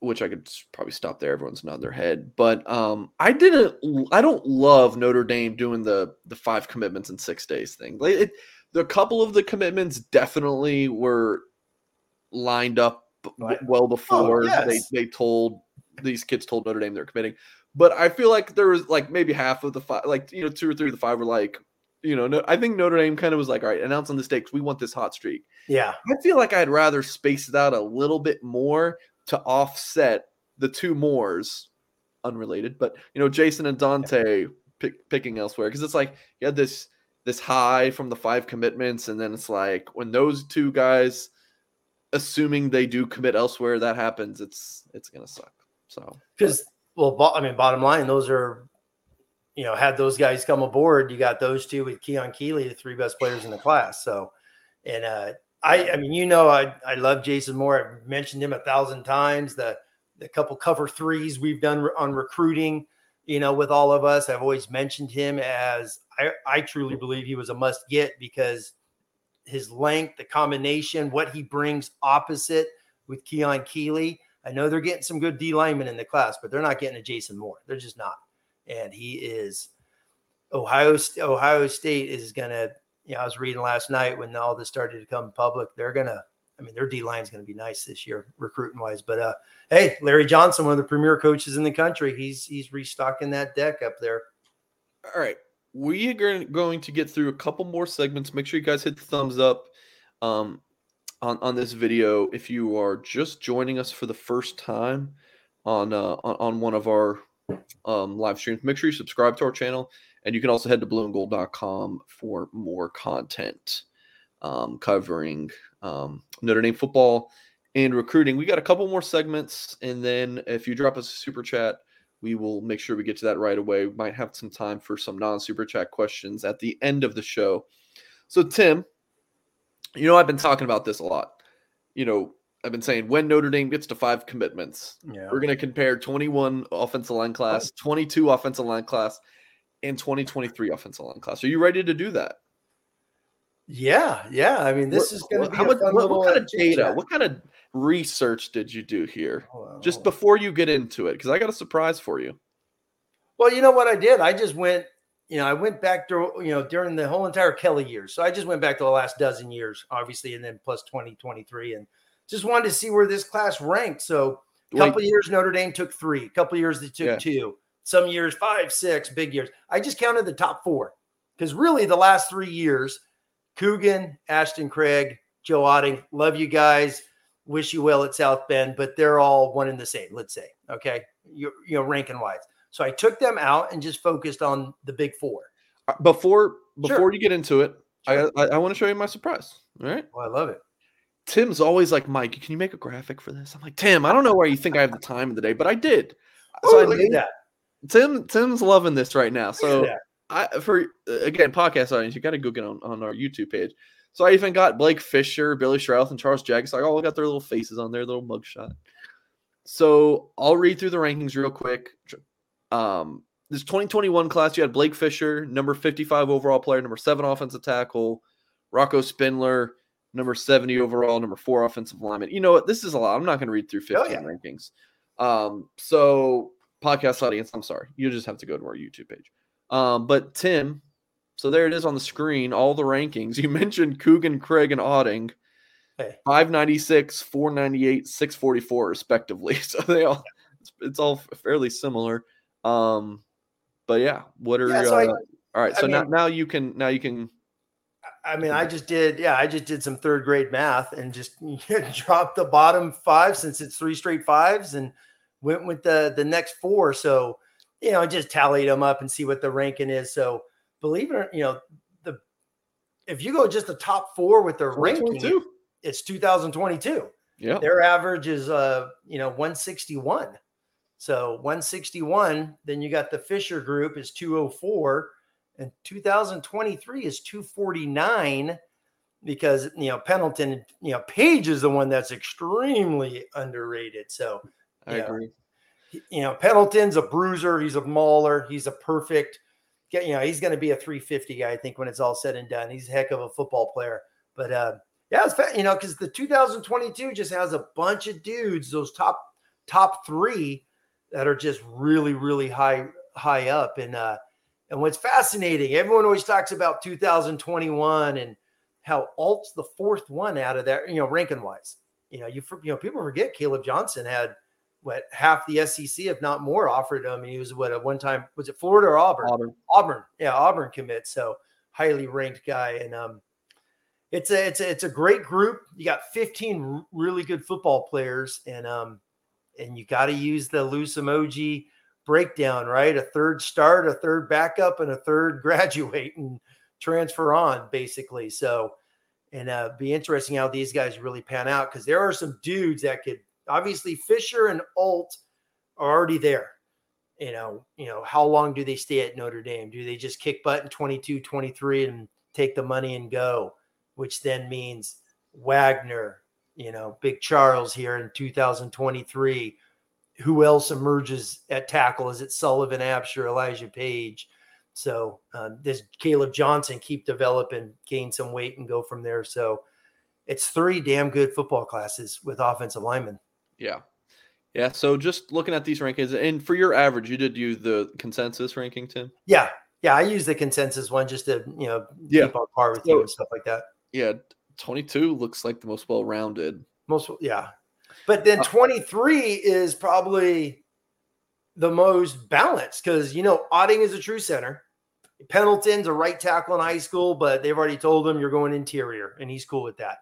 which I could probably stop there. Everyone's nodding their head, but um, I didn't. I don't love Notre Dame doing the the five commitments in six days thing. Like it, the couple of the commitments definitely were lined up right. well before oh, yes. they they told these kids told Notre Dame they're committing. But I feel like there was like maybe half of the five, like you know, two or three of the five were like, you know, no, I think Notre Dame kind of was like, all right, announce on the stakes. We want this hot streak. Yeah, I feel like I'd rather space it out a little bit more to offset the two mores, unrelated, but you know, Jason and Dante pick, picking elsewhere because it's like you had this this high from the five commitments, and then it's like when those two guys, assuming they do commit elsewhere, that happens, it's it's gonna suck. So because well, I mean, bottom line, those are, you know, had those guys come aboard, you got those two with Keon Keeley, the three best players in the class. So, and uh, I, I mean, you know, I, I love Jason Moore. I've mentioned him a thousand times. The the couple cover threes we've done on recruiting, you know, with all of us, I've always mentioned him as I, I truly believe he was a must get because his length, the combination, what he brings opposite with Keon Keeley I know they're getting some good D linemen in the class, but they're not getting a Jason Moore. They're just not. And he is Ohio Ohio State is gonna. You know, I was reading last night when all this started to come public. They're gonna. I mean, their D line is going to be nice this year, recruiting wise. But uh, hey, Larry Johnson, one of the premier coaches in the country, he's he's restocking that deck up there. All right, we are going to get through a couple more segments. Make sure you guys hit the thumbs up. Um, on, on this video if you are just joining us for the first time on uh, on, on one of our um, live streams. Make sure you subscribe to our channel, and you can also head to blueandgold.com for more content um, covering um, Notre Dame football and recruiting. We got a couple more segments, and then if you drop us a super chat, we will make sure we get to that right away. We might have some time for some non super chat questions at the end of the show. So, Tim, you know, I've been talking about this a lot. You know, I've been saying when Notre Dame gets to five commitments, yeah. we're going to compare 21 offensive line class, 22 offensive line class, and 2023 offensive line class. Are you ready to do that? Yeah, yeah. I mean, this what, is going to be how much, what, what, kind of data, chat. what kind of research did you do here, just before you get into it? Because I got a surprise for you. Well, you know what I did? I just went you know, I went back to, you know, during the whole entire Kelly years. So I just went back to the last dozen years, obviously, and then plus 2023 and just wanted to see where this class ranked. So a couple years Notre Dame took three, a couple years they took yeah. two, some years five, six, big years. I just counted the top four because really the last three years, Coogan, Ashton Craig, Joe Otting, love you guys. Wish you well at South Bend, but they're all one and the same, let's say. Okay. You, you know, ranking wise. So I took them out and just focused on the big four. Uh, before before sure. you get into it, sure. I, I, I want to show you my surprise. All right. Well, I love it. Tim's always like, Mike, can you make a graphic for this? I'm like, Tim, I don't know where you think I have the time of the day, but I did. So Ooh, I look made, at that. Tim Tim's loving this right now. So I for again podcast audience, you got to go get on, on our YouTube page. So I even got Blake Fisher, Billy Schrauth, and Charles Jagusah. I all got their little faces on their little mugshot. So I'll read through the rankings real quick. Um, this 2021 class, you had Blake Fisher, number 55 overall player, number seven offensive tackle, Rocco Spindler, number 70 overall, number four offensive lineman. You know what? This is a lot. I'm not going to read through 15 oh, yeah. rankings. Um, so podcast audience, I'm sorry. You just have to go to our YouTube page. Um, but Tim, So there it is on the screen, all the rankings. You mentioned Coogan, Craig, and Otting. Hey. 596, 498, 644, respectively. So they all it's, it's all fairly similar. Um, but yeah, what are yeah, so uh, I, all right? So I now now you can now you can I mean, I just did, yeah, I just did some third grade math and just dropped the bottom five since it's three straight fives and went with the the next four. So, you know, I just tallied them up and see what the ranking is. So, believe it or you know, the if you go just the top four with the ranking, it's 2022. Yeah, their average is uh, you know, 161. So 161. Then you got the Fisher group is 204 and 2023 is 249 because you know Pendleton, you know Paige is the one that's extremely underrated. So I agree. You know Pendleton's a bruiser. He's a mauler. He's a perfect. You know he's going to be a 350 guy. I think when it's all said and done, he's a heck of a football player. But uh, yeah, it's you know because the 2022 just has a bunch of dudes, those top top three that are just really really high high up and. uh and what's fascinating, everyone always talks about 2021 and how Alt's the fourth one out of that, you know, ranking wise. You know, you you know, people forget Caleb Johnson had what half the SEC, if not more, offered him. And he was what a one time was it Florida or Auburn? Auburn. Auburn. Yeah, Auburn commit. So highly ranked guy. And um it's a it's a it's a great group. You got 15 really good football players, and um and you got to use the loose emoji breakdown, right? A third start, a third backup, and a third graduate and transfer on, basically. So, and uh, be interesting how these guys really pan out because there are some dudes that could obviously Fisher and Alt are already there. You know, you know, how long do they stay at Notre Dame? Do they just kick butt in 22, 23 and take the money and go, which then means Wagner, you know, Big Charles here in 2023 who else emerges at tackle? Is it Sullivan, Absher, Elijah Paige? So um, does Caleb Johnson keep developing, gain some weight, and go from there? So it's three damn good football classes with offensive linemen. Yeah. Yeah. So just looking at these rankings, and for your average, you did use the consensus ranking, Tim? Yeah. Yeah. I use the consensus one just to, you know, yeah. keep on par with so, you and stuff like that. Yeah. 22 looks like the most well rounded. Most, yeah. But then uh, 23 is probably the most balanced because, you know, Otting is a true center. Pendleton's a right tackle in high school, but they've already told him you're going interior, and he's cool with that.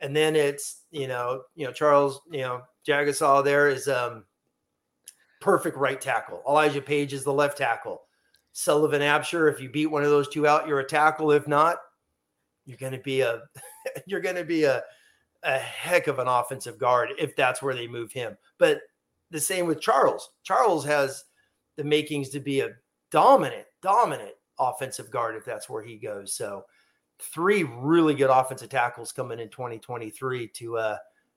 And then it's, you know, you know, Charles, you know, Jagusah there is um perfect right tackle. Elijah Paige is the left tackle. Sullivan Absher, if you beat one of those two out, you're a tackle. If not, you're gonna be a you're gonna be a a heck of an offensive guard if that's where they move him. But the same with Charles. Charles has the makings to be a dominant, dominant offensive guard if that's where he goes. So three really good offensive tackles coming in 2023 to uh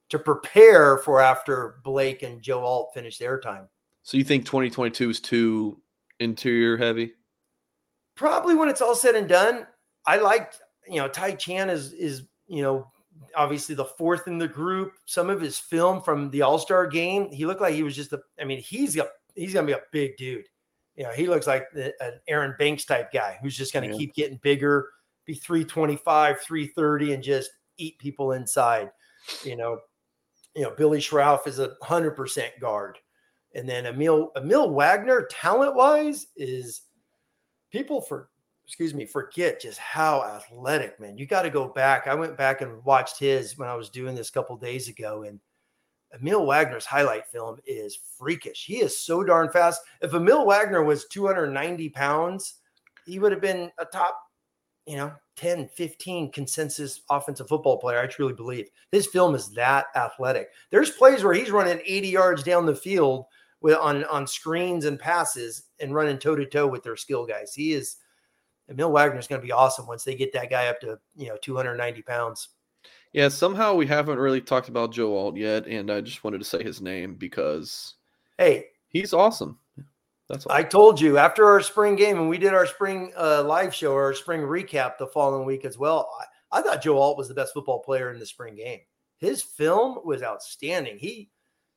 to prepare for after Blake and Joe Alt finish their time. So you think 2022 is too interior heavy? Probably when it's all said and done. I liked, you know, Ty Chan is is, you know, obviously the fourth in the group. Some of his film from the All Star game, he looked like he was just a. I mean, he's a, he's gonna be a big dude. You know, he looks like an Aaron Banks type guy who's just gonna yeah. keep getting bigger, be 325, 330, and just eat people inside. You know, you know, Billy Schrauth is a hundred percent guard. And then Aamil Aamil Wagner, talent wise, is people for excuse me, forget just how athletic, man. You got to go back. I went back and watched his when I was doing this a couple days ago, and Aamil Wagner's highlight film is freakish. He is so darn fast. If Aamil Wagner was 290 pounds, he would have been a top, you know, 10, 15 consensus offensive football player. I truly believe this film is that athletic. There's plays where he's running 80 yards down the field with on on screens and passes and running toe to toe with their skill guys. He is Aamil Wagner is going to be awesome once they get that guy up to you know 290 pounds. Yeah, somehow we haven't really talked about Joe Alt yet, and I just wanted to say his name because hey, he's awesome. That's all. I told you after our spring game, and we did our spring uh, live show, or our spring recap the following week as well. I, I thought Joe Alt was the best football player in the spring game. His film was outstanding. He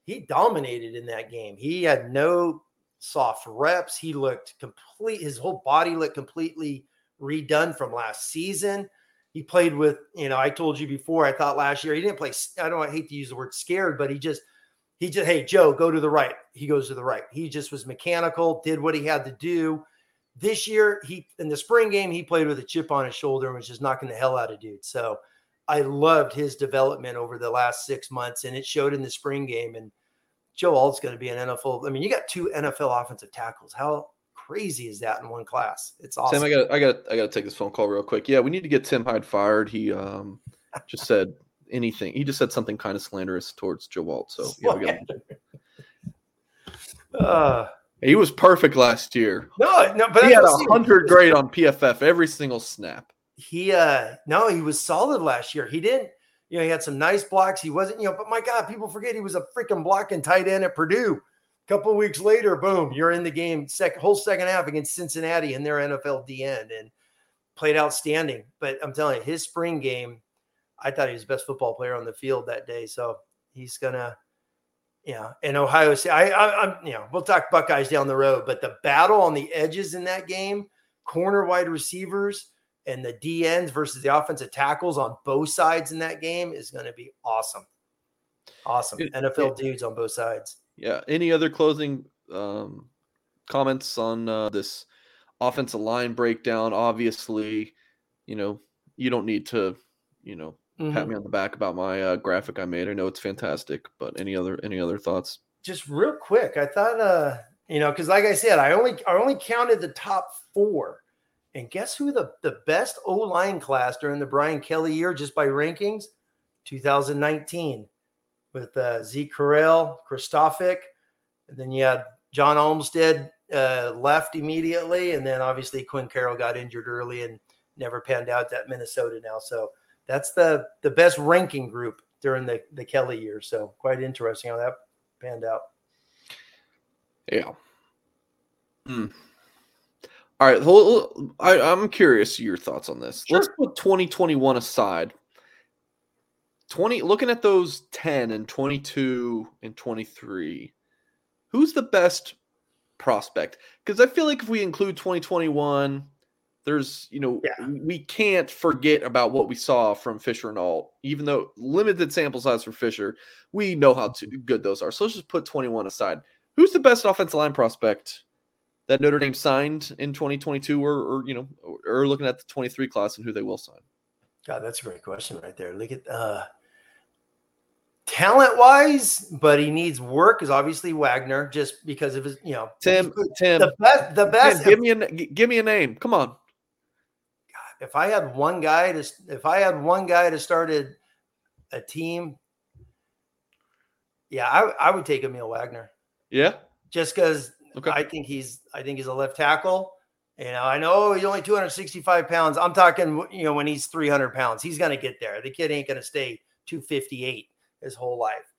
he dominated in that game. He had no soft reps. He looked complete, his whole body looked completely redone from last season. He played with, you know, I told you before, I thought last year he didn't play. I don't I hate to use the word scared, but he just, he just, hey, Joe, go to the right. He goes to the right. He just was mechanical, did what he had to do. This year, he in the spring game, he played with a chip on his shoulder and was just knocking the hell out of dude. So I loved his development over the last six months, and it showed in the spring game. And Joe Alt's going to be an NFL. I mean, you got two NFL offensive tackles. How crazy is that in one class? It's awesome. Sam, I got, I got, I got to take this phone call real quick. Yeah, we need to get Tim Hyde fired. He um just said anything. He just said something kind of slanderous towards Joe Alt. So yeah, we got. Uh, he was perfect last year. No, no, but he had a hundred grade on PFF every single snap. He uh no, he was solid last year. He didn't, you know, he had some nice blocks. He wasn't, you know, but my God, people forget he was a freaking blocking tight end at Purdue. A couple weeks later, boom, you're in the game, second whole second half against Cincinnati in their NFL D end and played outstanding. But I'm telling you, his spring game, I thought he was the best football player on the field that day. So he's gonna yeah, and Ohio State. I, I, I'm, you know, we'll talk Buckeyes down the road, but the battle on the edges in that game, corner wide receivers and the D ends versus the offensive tackles on both sides in that game is going to be awesome. Awesome. It, NFL it, dudes on both sides. Yeah. Any other closing um, comments on uh, this offensive line breakdown? Obviously, you know, you don't need to, you know, Mm-hmm. Pat me on the back about my uh, graphic I made. I know it's fantastic, but any other any other thoughts? Just real quick, I thought, uh, you know, because like I said, I only I only counted the top four, and guess who the the best O line class during the Brian Kelly year, just by rankings, 2019, with uh, Zeke Correll, Kristofic, and then you had John Olmstead uh, left immediately, and then obviously Quinn Carroll got injured early and never panned out that Minnesota now. So that's the the best ranking group during the the Kelly year. So quite interesting how that panned out. Yeah. Hmm. All right. I, I'm curious your thoughts on this. Sure. Let's put 2021 aside. 20 looking at those 10 and 22 and 23 who's the best prospect because i feel like if we include 2021 there's you know yeah. we can't forget about what we saw from Fisher and Alt, even though limited sample size for Fisher, we know how mm-hmm. to, good those are. So let's just put 21 aside. Who's the best offensive line prospect that Notre Dame signed in 2022, or, or you know, or, looking at the 23 class and who they will sign? God, that's a great question right there. Look at uh talent wise, but he needs work is obviously Wagner just because of his, you know, Tim, Tim, the best, the best. Tim, give me a give me a name. Come on God, if I had one guy to if I had one guy to start a, a team, yeah, I, I would take Aamil Wagner. Yeah, just because okay. I think he's I think he's a left tackle. You know, I know he's only 265 pounds. I'm talking, you know, when he's 300 pounds, he's going to get there. The kid ain't going to stay 258 his whole life.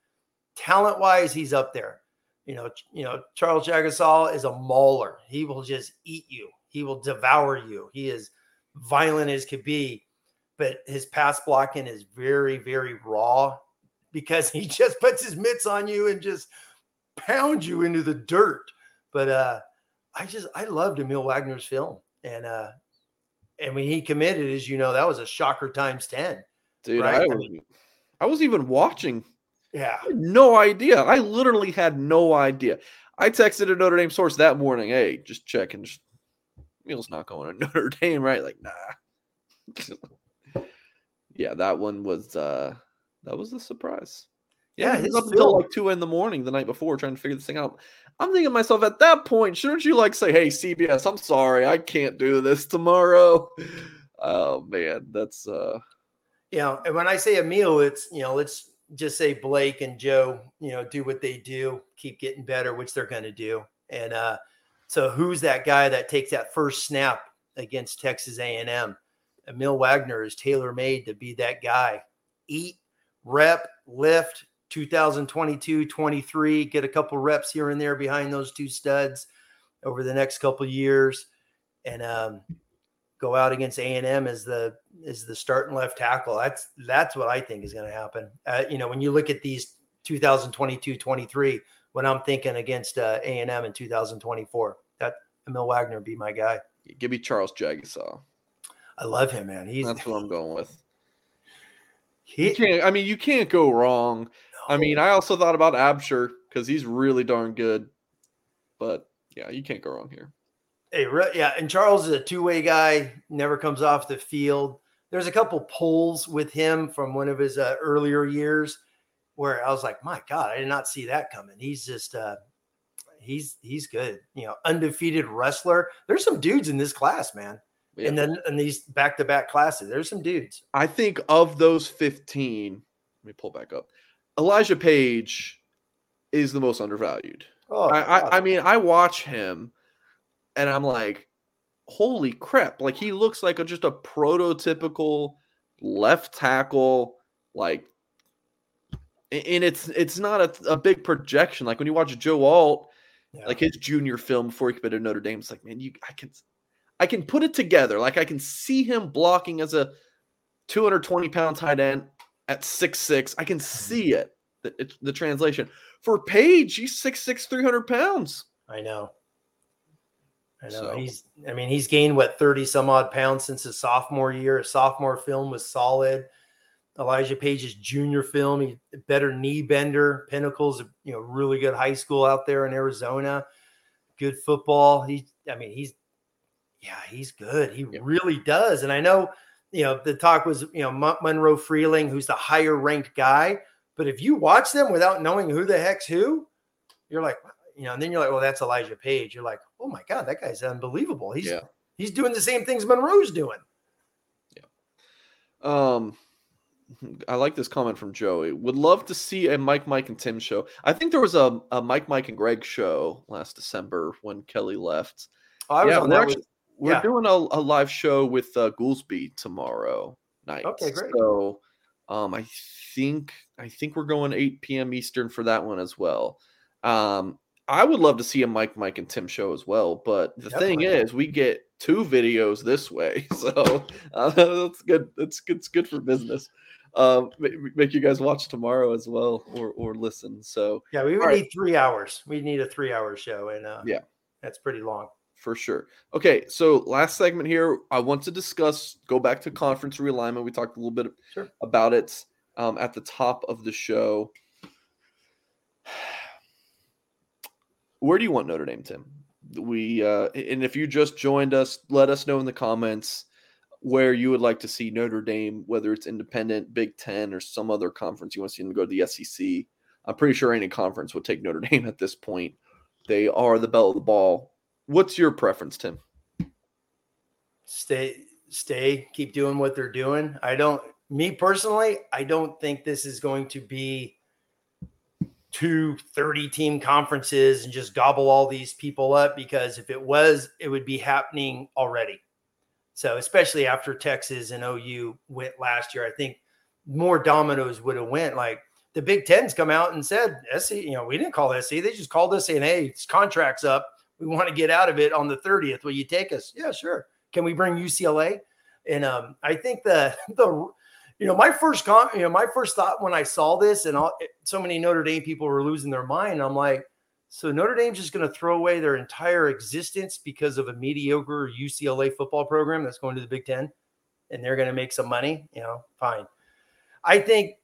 Talent wise, he's up there. You know, you know, Charles Jagusah is a mauler. He will just eat you. He will devour you. He is violent as could be, but his pass blocking is very, very raw because he just puts his mitts on you and just pounds you into the dirt. But uh, I just I loved Aamil Wagner's film, and uh, and when he committed, as you know, that was a shocker times ten. Dude, right? I, was, I was even watching. Yeah, no idea. I literally had no idea. I texted a Notre Dame source that morning. Hey, just checking. Just Aamil's not going to Notre Dame, right? Like, nah. yeah, that one was uh that was a surprise. Yeah, yeah up until like two in the morning the night before trying to figure this thing out. I'm thinking to myself at that point, shouldn't you like say, "Hey, CBS, I'm sorry, I can't do this tomorrow." Oh man, that's uh, yeah. And when I say a meal, it's you know, let's just say Blake and Joe, you know, do what they do, keep getting better, which they're going to do, and uh, so who's that guy that takes that first snap against Texas A&M? Aamil Wagner is tailor made to be that guy. Eat, rep, lift. 2022, 23, get a couple reps here and there behind those two studs over the next couple years, and um, go out against A and M as the as the starting left tackle. That's that's what I think is going to happen. Uh, you know, when you look at these 2022, 23, when I'm thinking against uh, A and M in 2024. That Aamil Wagner be my guy. Give me Charles Jagusah. I love him, man. He's That's what I'm going with. he, can't, I mean, you can't go wrong. I mean, I also thought about Absher because he's really darn good. But yeah, you can't go wrong here. Hey, re- yeah, and Charles is a two-way guy. Never comes off the field. There's a couple pulls with him from one of his uh, earlier years where I was like, my God, I did not see that coming. He's just, uh, he's he's good. You know, undefeated wrestler. There's some dudes in this class, man. Yeah. And then in these back-to-back classes, there's some dudes. I think of those 15, let me pull back up. Elijah Paige is the most undervalued. Oh, I, I, I mean, I watch him and I'm like, holy crap. Like, he looks like a, just a prototypical left tackle. Like, and it's it's not a, a big projection. Like when you watch Joe Alt, Yeah. like his junior film before he committed to Notre Dame, it's like, man, you I can I can put it together. Like I can see him blocking as a 220 pound tight end at six six. I can mm-hmm. see it. The, it's the translation for Page. He's six six, 300 pounds. I know. I know. So- He's I mean, he's gained what 30 some odd pounds since his sophomore year. His sophomore film was solid. Elijah Paige's junior film, he better knee bender. Pinnacles, you know, really good high school out there in Arizona. Good football. He I mean, he's yeah, he's good. He Yeah. really does. And I know, you know, the talk was, you know, Monroe Freeling, who's the higher ranked guy. But if you watch them without knowing who the heck's who, you're like, you know, and then you're like, well, that's Elijah Paige. You're like, oh my God, that guy's unbelievable. He's Yeah. he's doing the same things Monroe's doing. Yeah. Um, I like this comment from Joey. Would love to see a Mike, Mike, and Tim show. I think there was a, a Mike, Mike, and Greg show last December when Kelly left. Oh, I was yeah, on that actually, we're yeah. doing a, a live show with uh, Goolsby tomorrow night. Okay, great. So, um, I think I think we're going 8 p.m. Eastern for that one as well. Um, I would love to see a Mike, Mike, and Tim show as well. But the thing is, we get two videos this way, so uh, that's good. That's good. It's good for business. Uh, ma- make you guys watch tomorrow as well, or or listen. So yeah, we would All right. need three hours. We need a three hour show. And uh, Yeah. that's pretty long. For sure. Okay, so last segment here, I want to discuss. Go back to conference realignment. We talked a little bit Sure. about it um, at the top of the show. Where do you want Notre Dame, Tim? We uh, and if you just joined us, let us know in the comments where you would like to see Notre Dame, whether it's independent, Big Ten, or some other conference you want to see them go to the SEC. I'm pretty sure any conference would take Notre Dame at this point. They are the bell of the ball. What's your preference, Tim? Stay, stay, keep doing what they're doing. I don't, me personally, I don't think this is going to be two 30 team conferences and just gobble all these people up because if it was, it would be happening already. So, especially after Texas and OU went last year, I think more dominoes would have went. Like the Big Ten's come out and said, SC, you know, we didn't call SC. They just called us saying, hey, it's contract's up. We want to get out of it on the 30th. Will you take us? Yeah, sure. Can we bring UCLA? And um, I think the the you know my first con you know my first thought when I saw this and all, so many Notre Dame people were losing their mind. I'm like, so Notre Dame's just going to throw away their entire existence because of a mediocre UCLA football program that's going to the Big Ten, and they're going to make some money. You know, fine. I think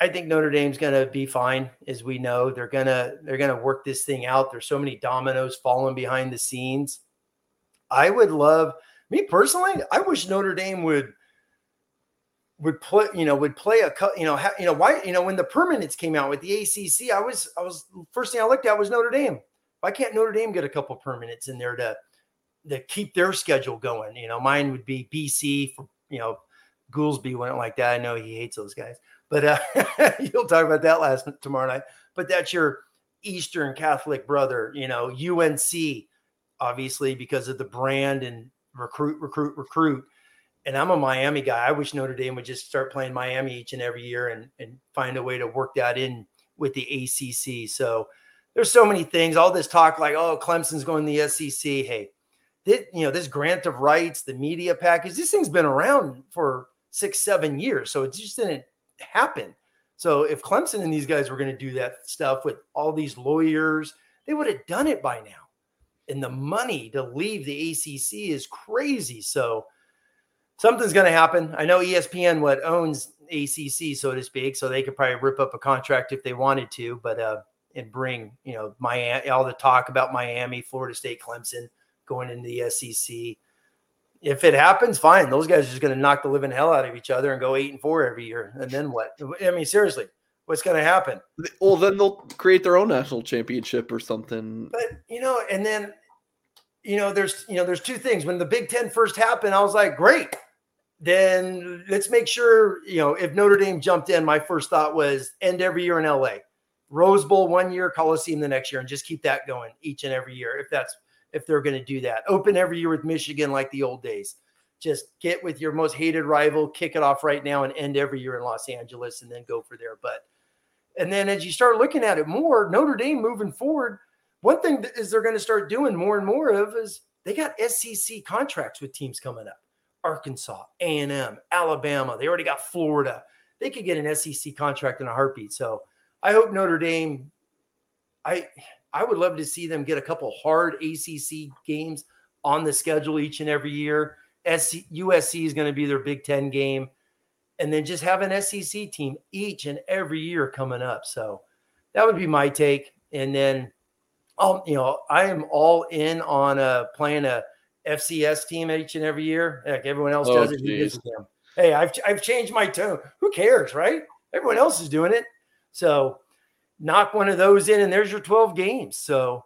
I think Notre Dame's going to be fine, as we know. They're gonna they're gonna work this thing out. There's so many dominoes falling behind the scenes. I would love me personally. I wish Notre Dame would would play, you know, would play a, cou- you know, ha, you know, why, you know, when the permanents came out with the ACC, I was, I was first thing I looked at was Notre Dame. Why can't Notre Dame get a couple permanents in there to to keep their schedule going? You know, mine would be BC for, you know, Goolsby went like that. I know he hates those guys, but uh, you'll talk about that last tomorrow night. But that's your Eastern Catholic brother, you know, UNC, obviously because of the brand and recruit, recruit, recruit. And I'm a Miami guy. I wish Notre Dame would just start playing Miami each and every year and, and find a way to work that in with the ACC. So there's so many things. All this talk like, oh, Clemson's going to the SEC. Hey, this, you know, this grant of rights, the media package, this thing's been around for six, seven years. So it just didn't happen. So if Clemson and these guys were going to do that stuff with all these lawyers, they would have done it by now. And the money to leave the ACC is crazy. So something's going to happen. I know ESPN what owns ACC, so to speak, so they could probably rip up a contract if they wanted to, but uh, and bring you know Miami, all the talk about Miami, Florida State, Clemson going into the SEC. If it happens, fine. Those guys are just going to knock the living hell out of each other and go eight and four every year. And then what? I mean, seriously, what's going to happen? Well, then they'll create their own national championship or something. But you know, and then you know, there's you know, there's two things. When the Big Ten first happened, I was like, great. Then let's make sure you know if Notre Dame jumped in. My first thought was end every year in LA, Rose Bowl one year, Coliseum the next year, and just keep that going each and every year. If that's if they're going to do that, open every year with Michigan like the old days. Just get with your most hated rival, kick it off right now, and end every year in Los Angeles, and then go for there. But and then as you start looking at it more, Notre Dame moving forward one thing that is they're going to start doing more and more of is they got SEC contracts with teams coming up. Arkansas, A&M, Alabama. They already got Florida. They could get an SEC contract in a heartbeat. So I hope Notre Dame. I I would love to see them get a couple hard ACC games on the schedule each and every year. SC, USC is going to be their Big Ten game, and then just have an SEC team each and every year coming up. So that would be my take. And then um, you know, I am all in on uh, playing a FCS team each and every year. Like everyone else oh, does it. Hey, I've I've changed my tone. Who cares, right? Everyone else is doing it. So knock one of those in, and there's your 12 games. So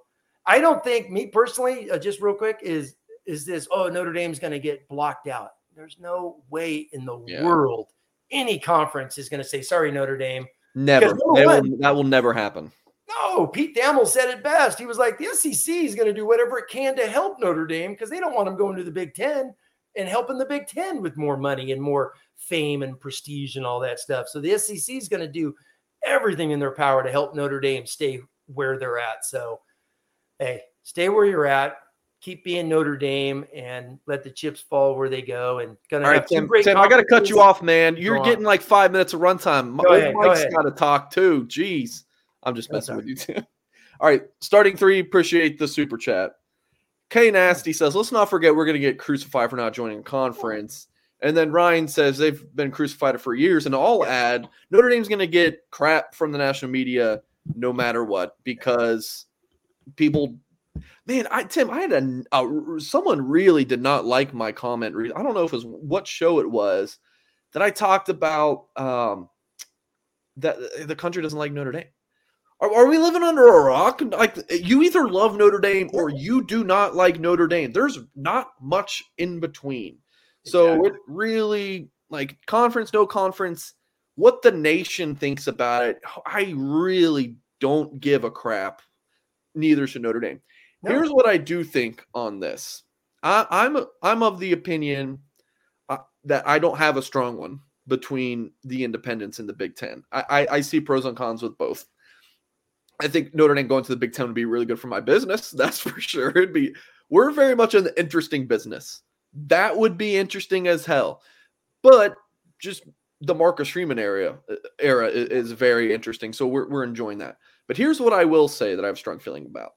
I don't think me personally, uh, just real quick, is is this? Oh, Notre Dame's going to get blocked out. There's no way in the yeah. world any conference is going to say sorry, Notre Dame. Never. Will, that will never happen. No, Pete Thamel said it best. He was like, the SEC is going to do whatever it can to help Notre Dame because they don't want them going to the Big Ten and helping the Big Ten with more money and more fame and prestige and all that stuff. So the SEC is going to do everything in their power to help Notre Dame stay where they're at. So, hey, stay where you're at. Keep being Notre Dame and let the chips fall where they go. And gonna all right, Tim. Tim I got to cut you off, man. You're getting like five minutes of runtime. Go ahead, Mike's got to talk too. Jeez. I'm just messing with you too. All right, starting three. Appreciate the super chat. K Nasty says, let's not forget we're going to get crucified for not joining conference. And then Ryan says they've been crucified for years. And I'll add Notre Dame's going to get crap from the national media no matter what because people, man, I Tim, I had a, a someone really did not like my comment. I don't know if it was what show it was that I talked about um, that the country doesn't like Notre Dame. Are, are, we living under a rock? Like you either love Notre Dame or you do not like Notre Dame. There's not much in between. So exactly. it really like conference, no conference. What the nation thinks about it, I really don't give a crap. Neither should Notre Dame. No. Here's what I do think on this. I, am I'm, I'm of the opinion uh, that I don't have a strong one between the independents and the Big Ten. I, I, I see pros and cons with both. I think Notre Dame going to the Big Ten would be really good for my business. That's for sure. It'd be we're very much an interesting business. That would be interesting as hell. But just the Marcus Freeman uh, era is very interesting. So we're we're enjoying that. But here's what I will say that I have strong feeling about.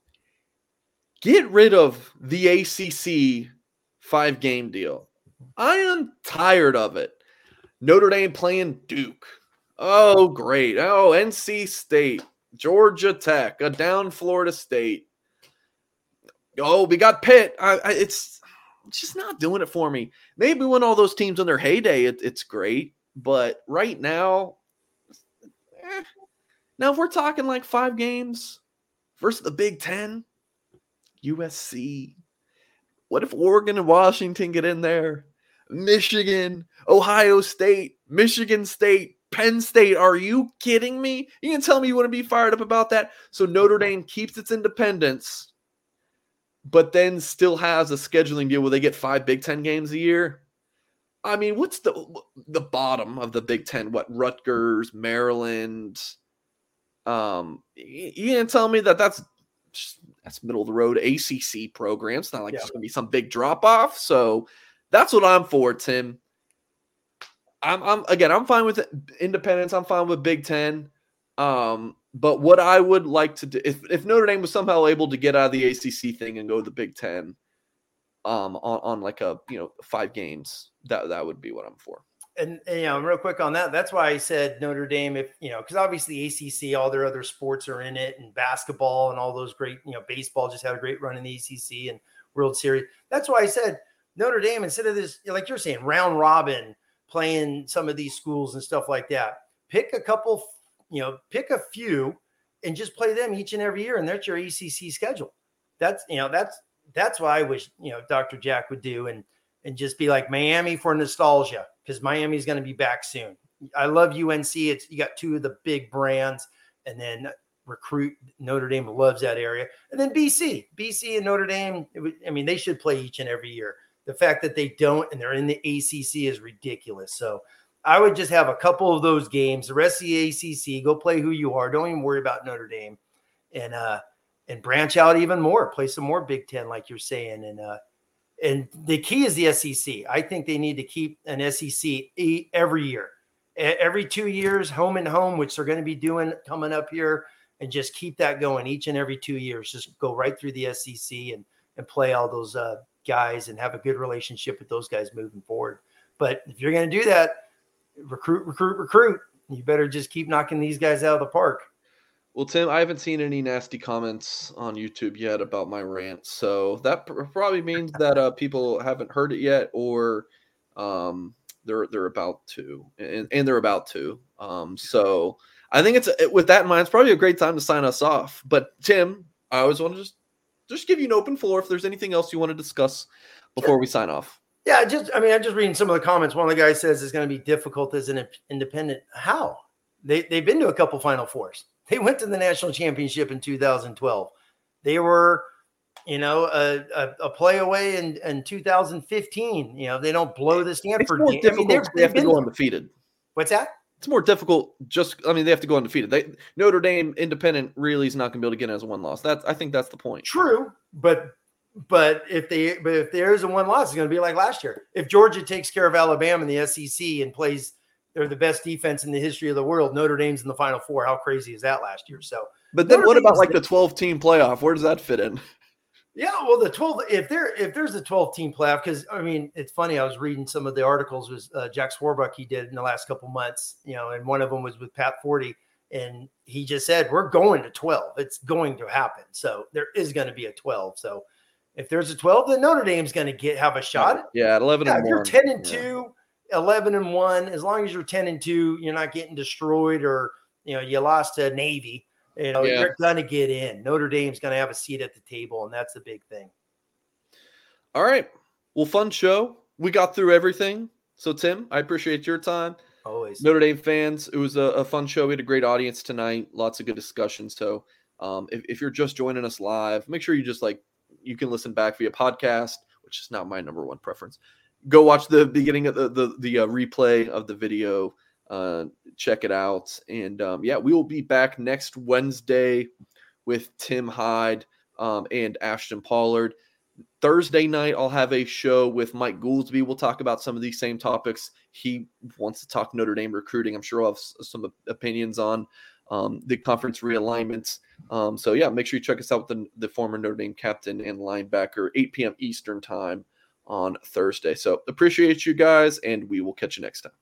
Get rid of the ACC five game deal. I am tired of it. Notre Dame playing Duke. Oh, great. Oh, NC State. Georgia Tech, a down Florida State. Oh, we got Pitt. I, I, it's just not doing it for me. Maybe when all those teams in their heyday, it, it's great. But right now, eh. now if we're talking like five games versus the Big Ten, USC, what if Oregon and Washington get in there? Michigan, Ohio State, Michigan State, Penn State. Are you kidding me? You can tell me you to be fired up about that. So Notre Dame keeps its independence, but then still has a scheduling deal where they get five Big Ten games a year. I mean, what's the the bottom of the Big Ten? What Rutgers, Maryland? Um, you can tell me that that's that's middle of the road ACC program. It's not like yeah. it's going to be some big drop off. So that's what I'm for, Tim. I'm, I'm again, I'm fine with independence. I'm fine with Big Ten. Um, but what I would like to do, if, if Notre Dame was somehow able to get out of the ACC thing and go to the Big Ten, um, on, on like a you know five games, that that would be what I'm for. And, and, you know, real quick on that, that's why I said Notre Dame. If you know, because obviously ACC, all their other sports are in it, and basketball and all those great, you know, baseball just had a great run in the ACC and World Series. That's why I said Notre Dame instead of this, like you're saying, round robin playing some of these schools and stuff like that. Pick a couple, you know, pick a few and just play them each and every year, and that's your ACC schedule. That's you know, that's that's what I wish you know Dr. Jack would do, and and just be like Miami for nostalgia because Miami's going to be back soon. I love UNC. It's you got two of the big brands, and then recruit Notre Dame loves that area, and then BC, BC and Notre Dame. I mean, they should play each and every year. The fact that they don't and they're in the ACC is ridiculous. So I would just have a couple of those games. The rest of the ACC, go play who you are. Don't even worry about Notre Dame, and uh, and branch out even more. Play some more Big Ten, like you're saying, and uh, and the key is the SEC. I think they need to keep an SEC every year, every two years, home and home, which they're going to be doing coming up here, and just keep that going each and every two years. Just go right through the SEC and and play all those uh, guys and have a good relationship with those guys moving forward. But if you're going to do that, recruit, recruit, recruit. You better just keep knocking these guys out of the park. Well, Tim, I haven't seen any nasty comments on YouTube yet about my rant, so that probably means that uh, people haven't heard it yet, or um, they're they're about to, and, and they're about to. Um, so I think it's with that in mind, it's probably a great time to sign us off. But Tim, I always want to just just give you an open floor if there's anything else you want to discuss before we sign off. Yeah, just I mean, I'm just reading some of the comments. One of the guys says it's going to be difficult as an independent. How? They they've been to a couple Final Fours. They went to the national championship in 2012. They were, you know, a, a, a play away in, in 2015. You know, they don't blow the Stanford it's more game. Difficult I mean, they have to go undefeated. What's that? It's more difficult. Just, I mean, they have to go undefeated. They Notre Dame independent really is not going to be able to get in as a one loss. That's, I think that's the point. True, but but if they but if there is a one loss, it's going to be like last year. If Georgia takes care of Alabama in the SEC and plays they're the best defense in the history of the world. Notre Dame's in the Final Four. How crazy is that last year? So, but then Notre what about like the 12 team playoff? Where does that fit in? Yeah, well, the 12 if there if there's a 12 team playoff, because I mean, it's funny. I was reading some of the articles was uh, Jack Swarbrick he did in the last couple months, you know, and one of them was with Pat Forde, and he just said we're going to 12. It's going to happen. So there is going to be a 12. So if there's a 12, then Notre Dame's going to get have a shot. Yeah, 11 yeah, if you're 10 and yeah. 2 11 and 1 as long as you're 10 and 2 you're not getting destroyed or you know you lost to navy you know yeah. you're gonna get in. Notre dame's gonna have a seat at the table and that's the big thing. All right. Well fun show. We got through everything. So tim i appreciate your time. Always. Notre dame fans it was a, a fun show. We had a great audience tonight. Lots of good discussion. So um, if, if you're just joining us live make sure you just like you can listen back via podcast which is not my number one preference go watch the beginning of the the, the uh, replay of the video. Uh, check it out, and um, yeah, we will be back next Wednesday with Tim Hyde um, and Ashton Pollard. Thursday night, I'll have a show with Mike Goolsby. We'll talk about some of these same topics. He wants to talk Notre Dame recruiting. I'm sure I'll have some opinions on um, the conference realignments. Um, so, yeah, make sure you check us out with the, the former Notre Dame captain and linebacker, 8 p.m. Eastern time on Thursday. So appreciate you guys, and we will catch you next time.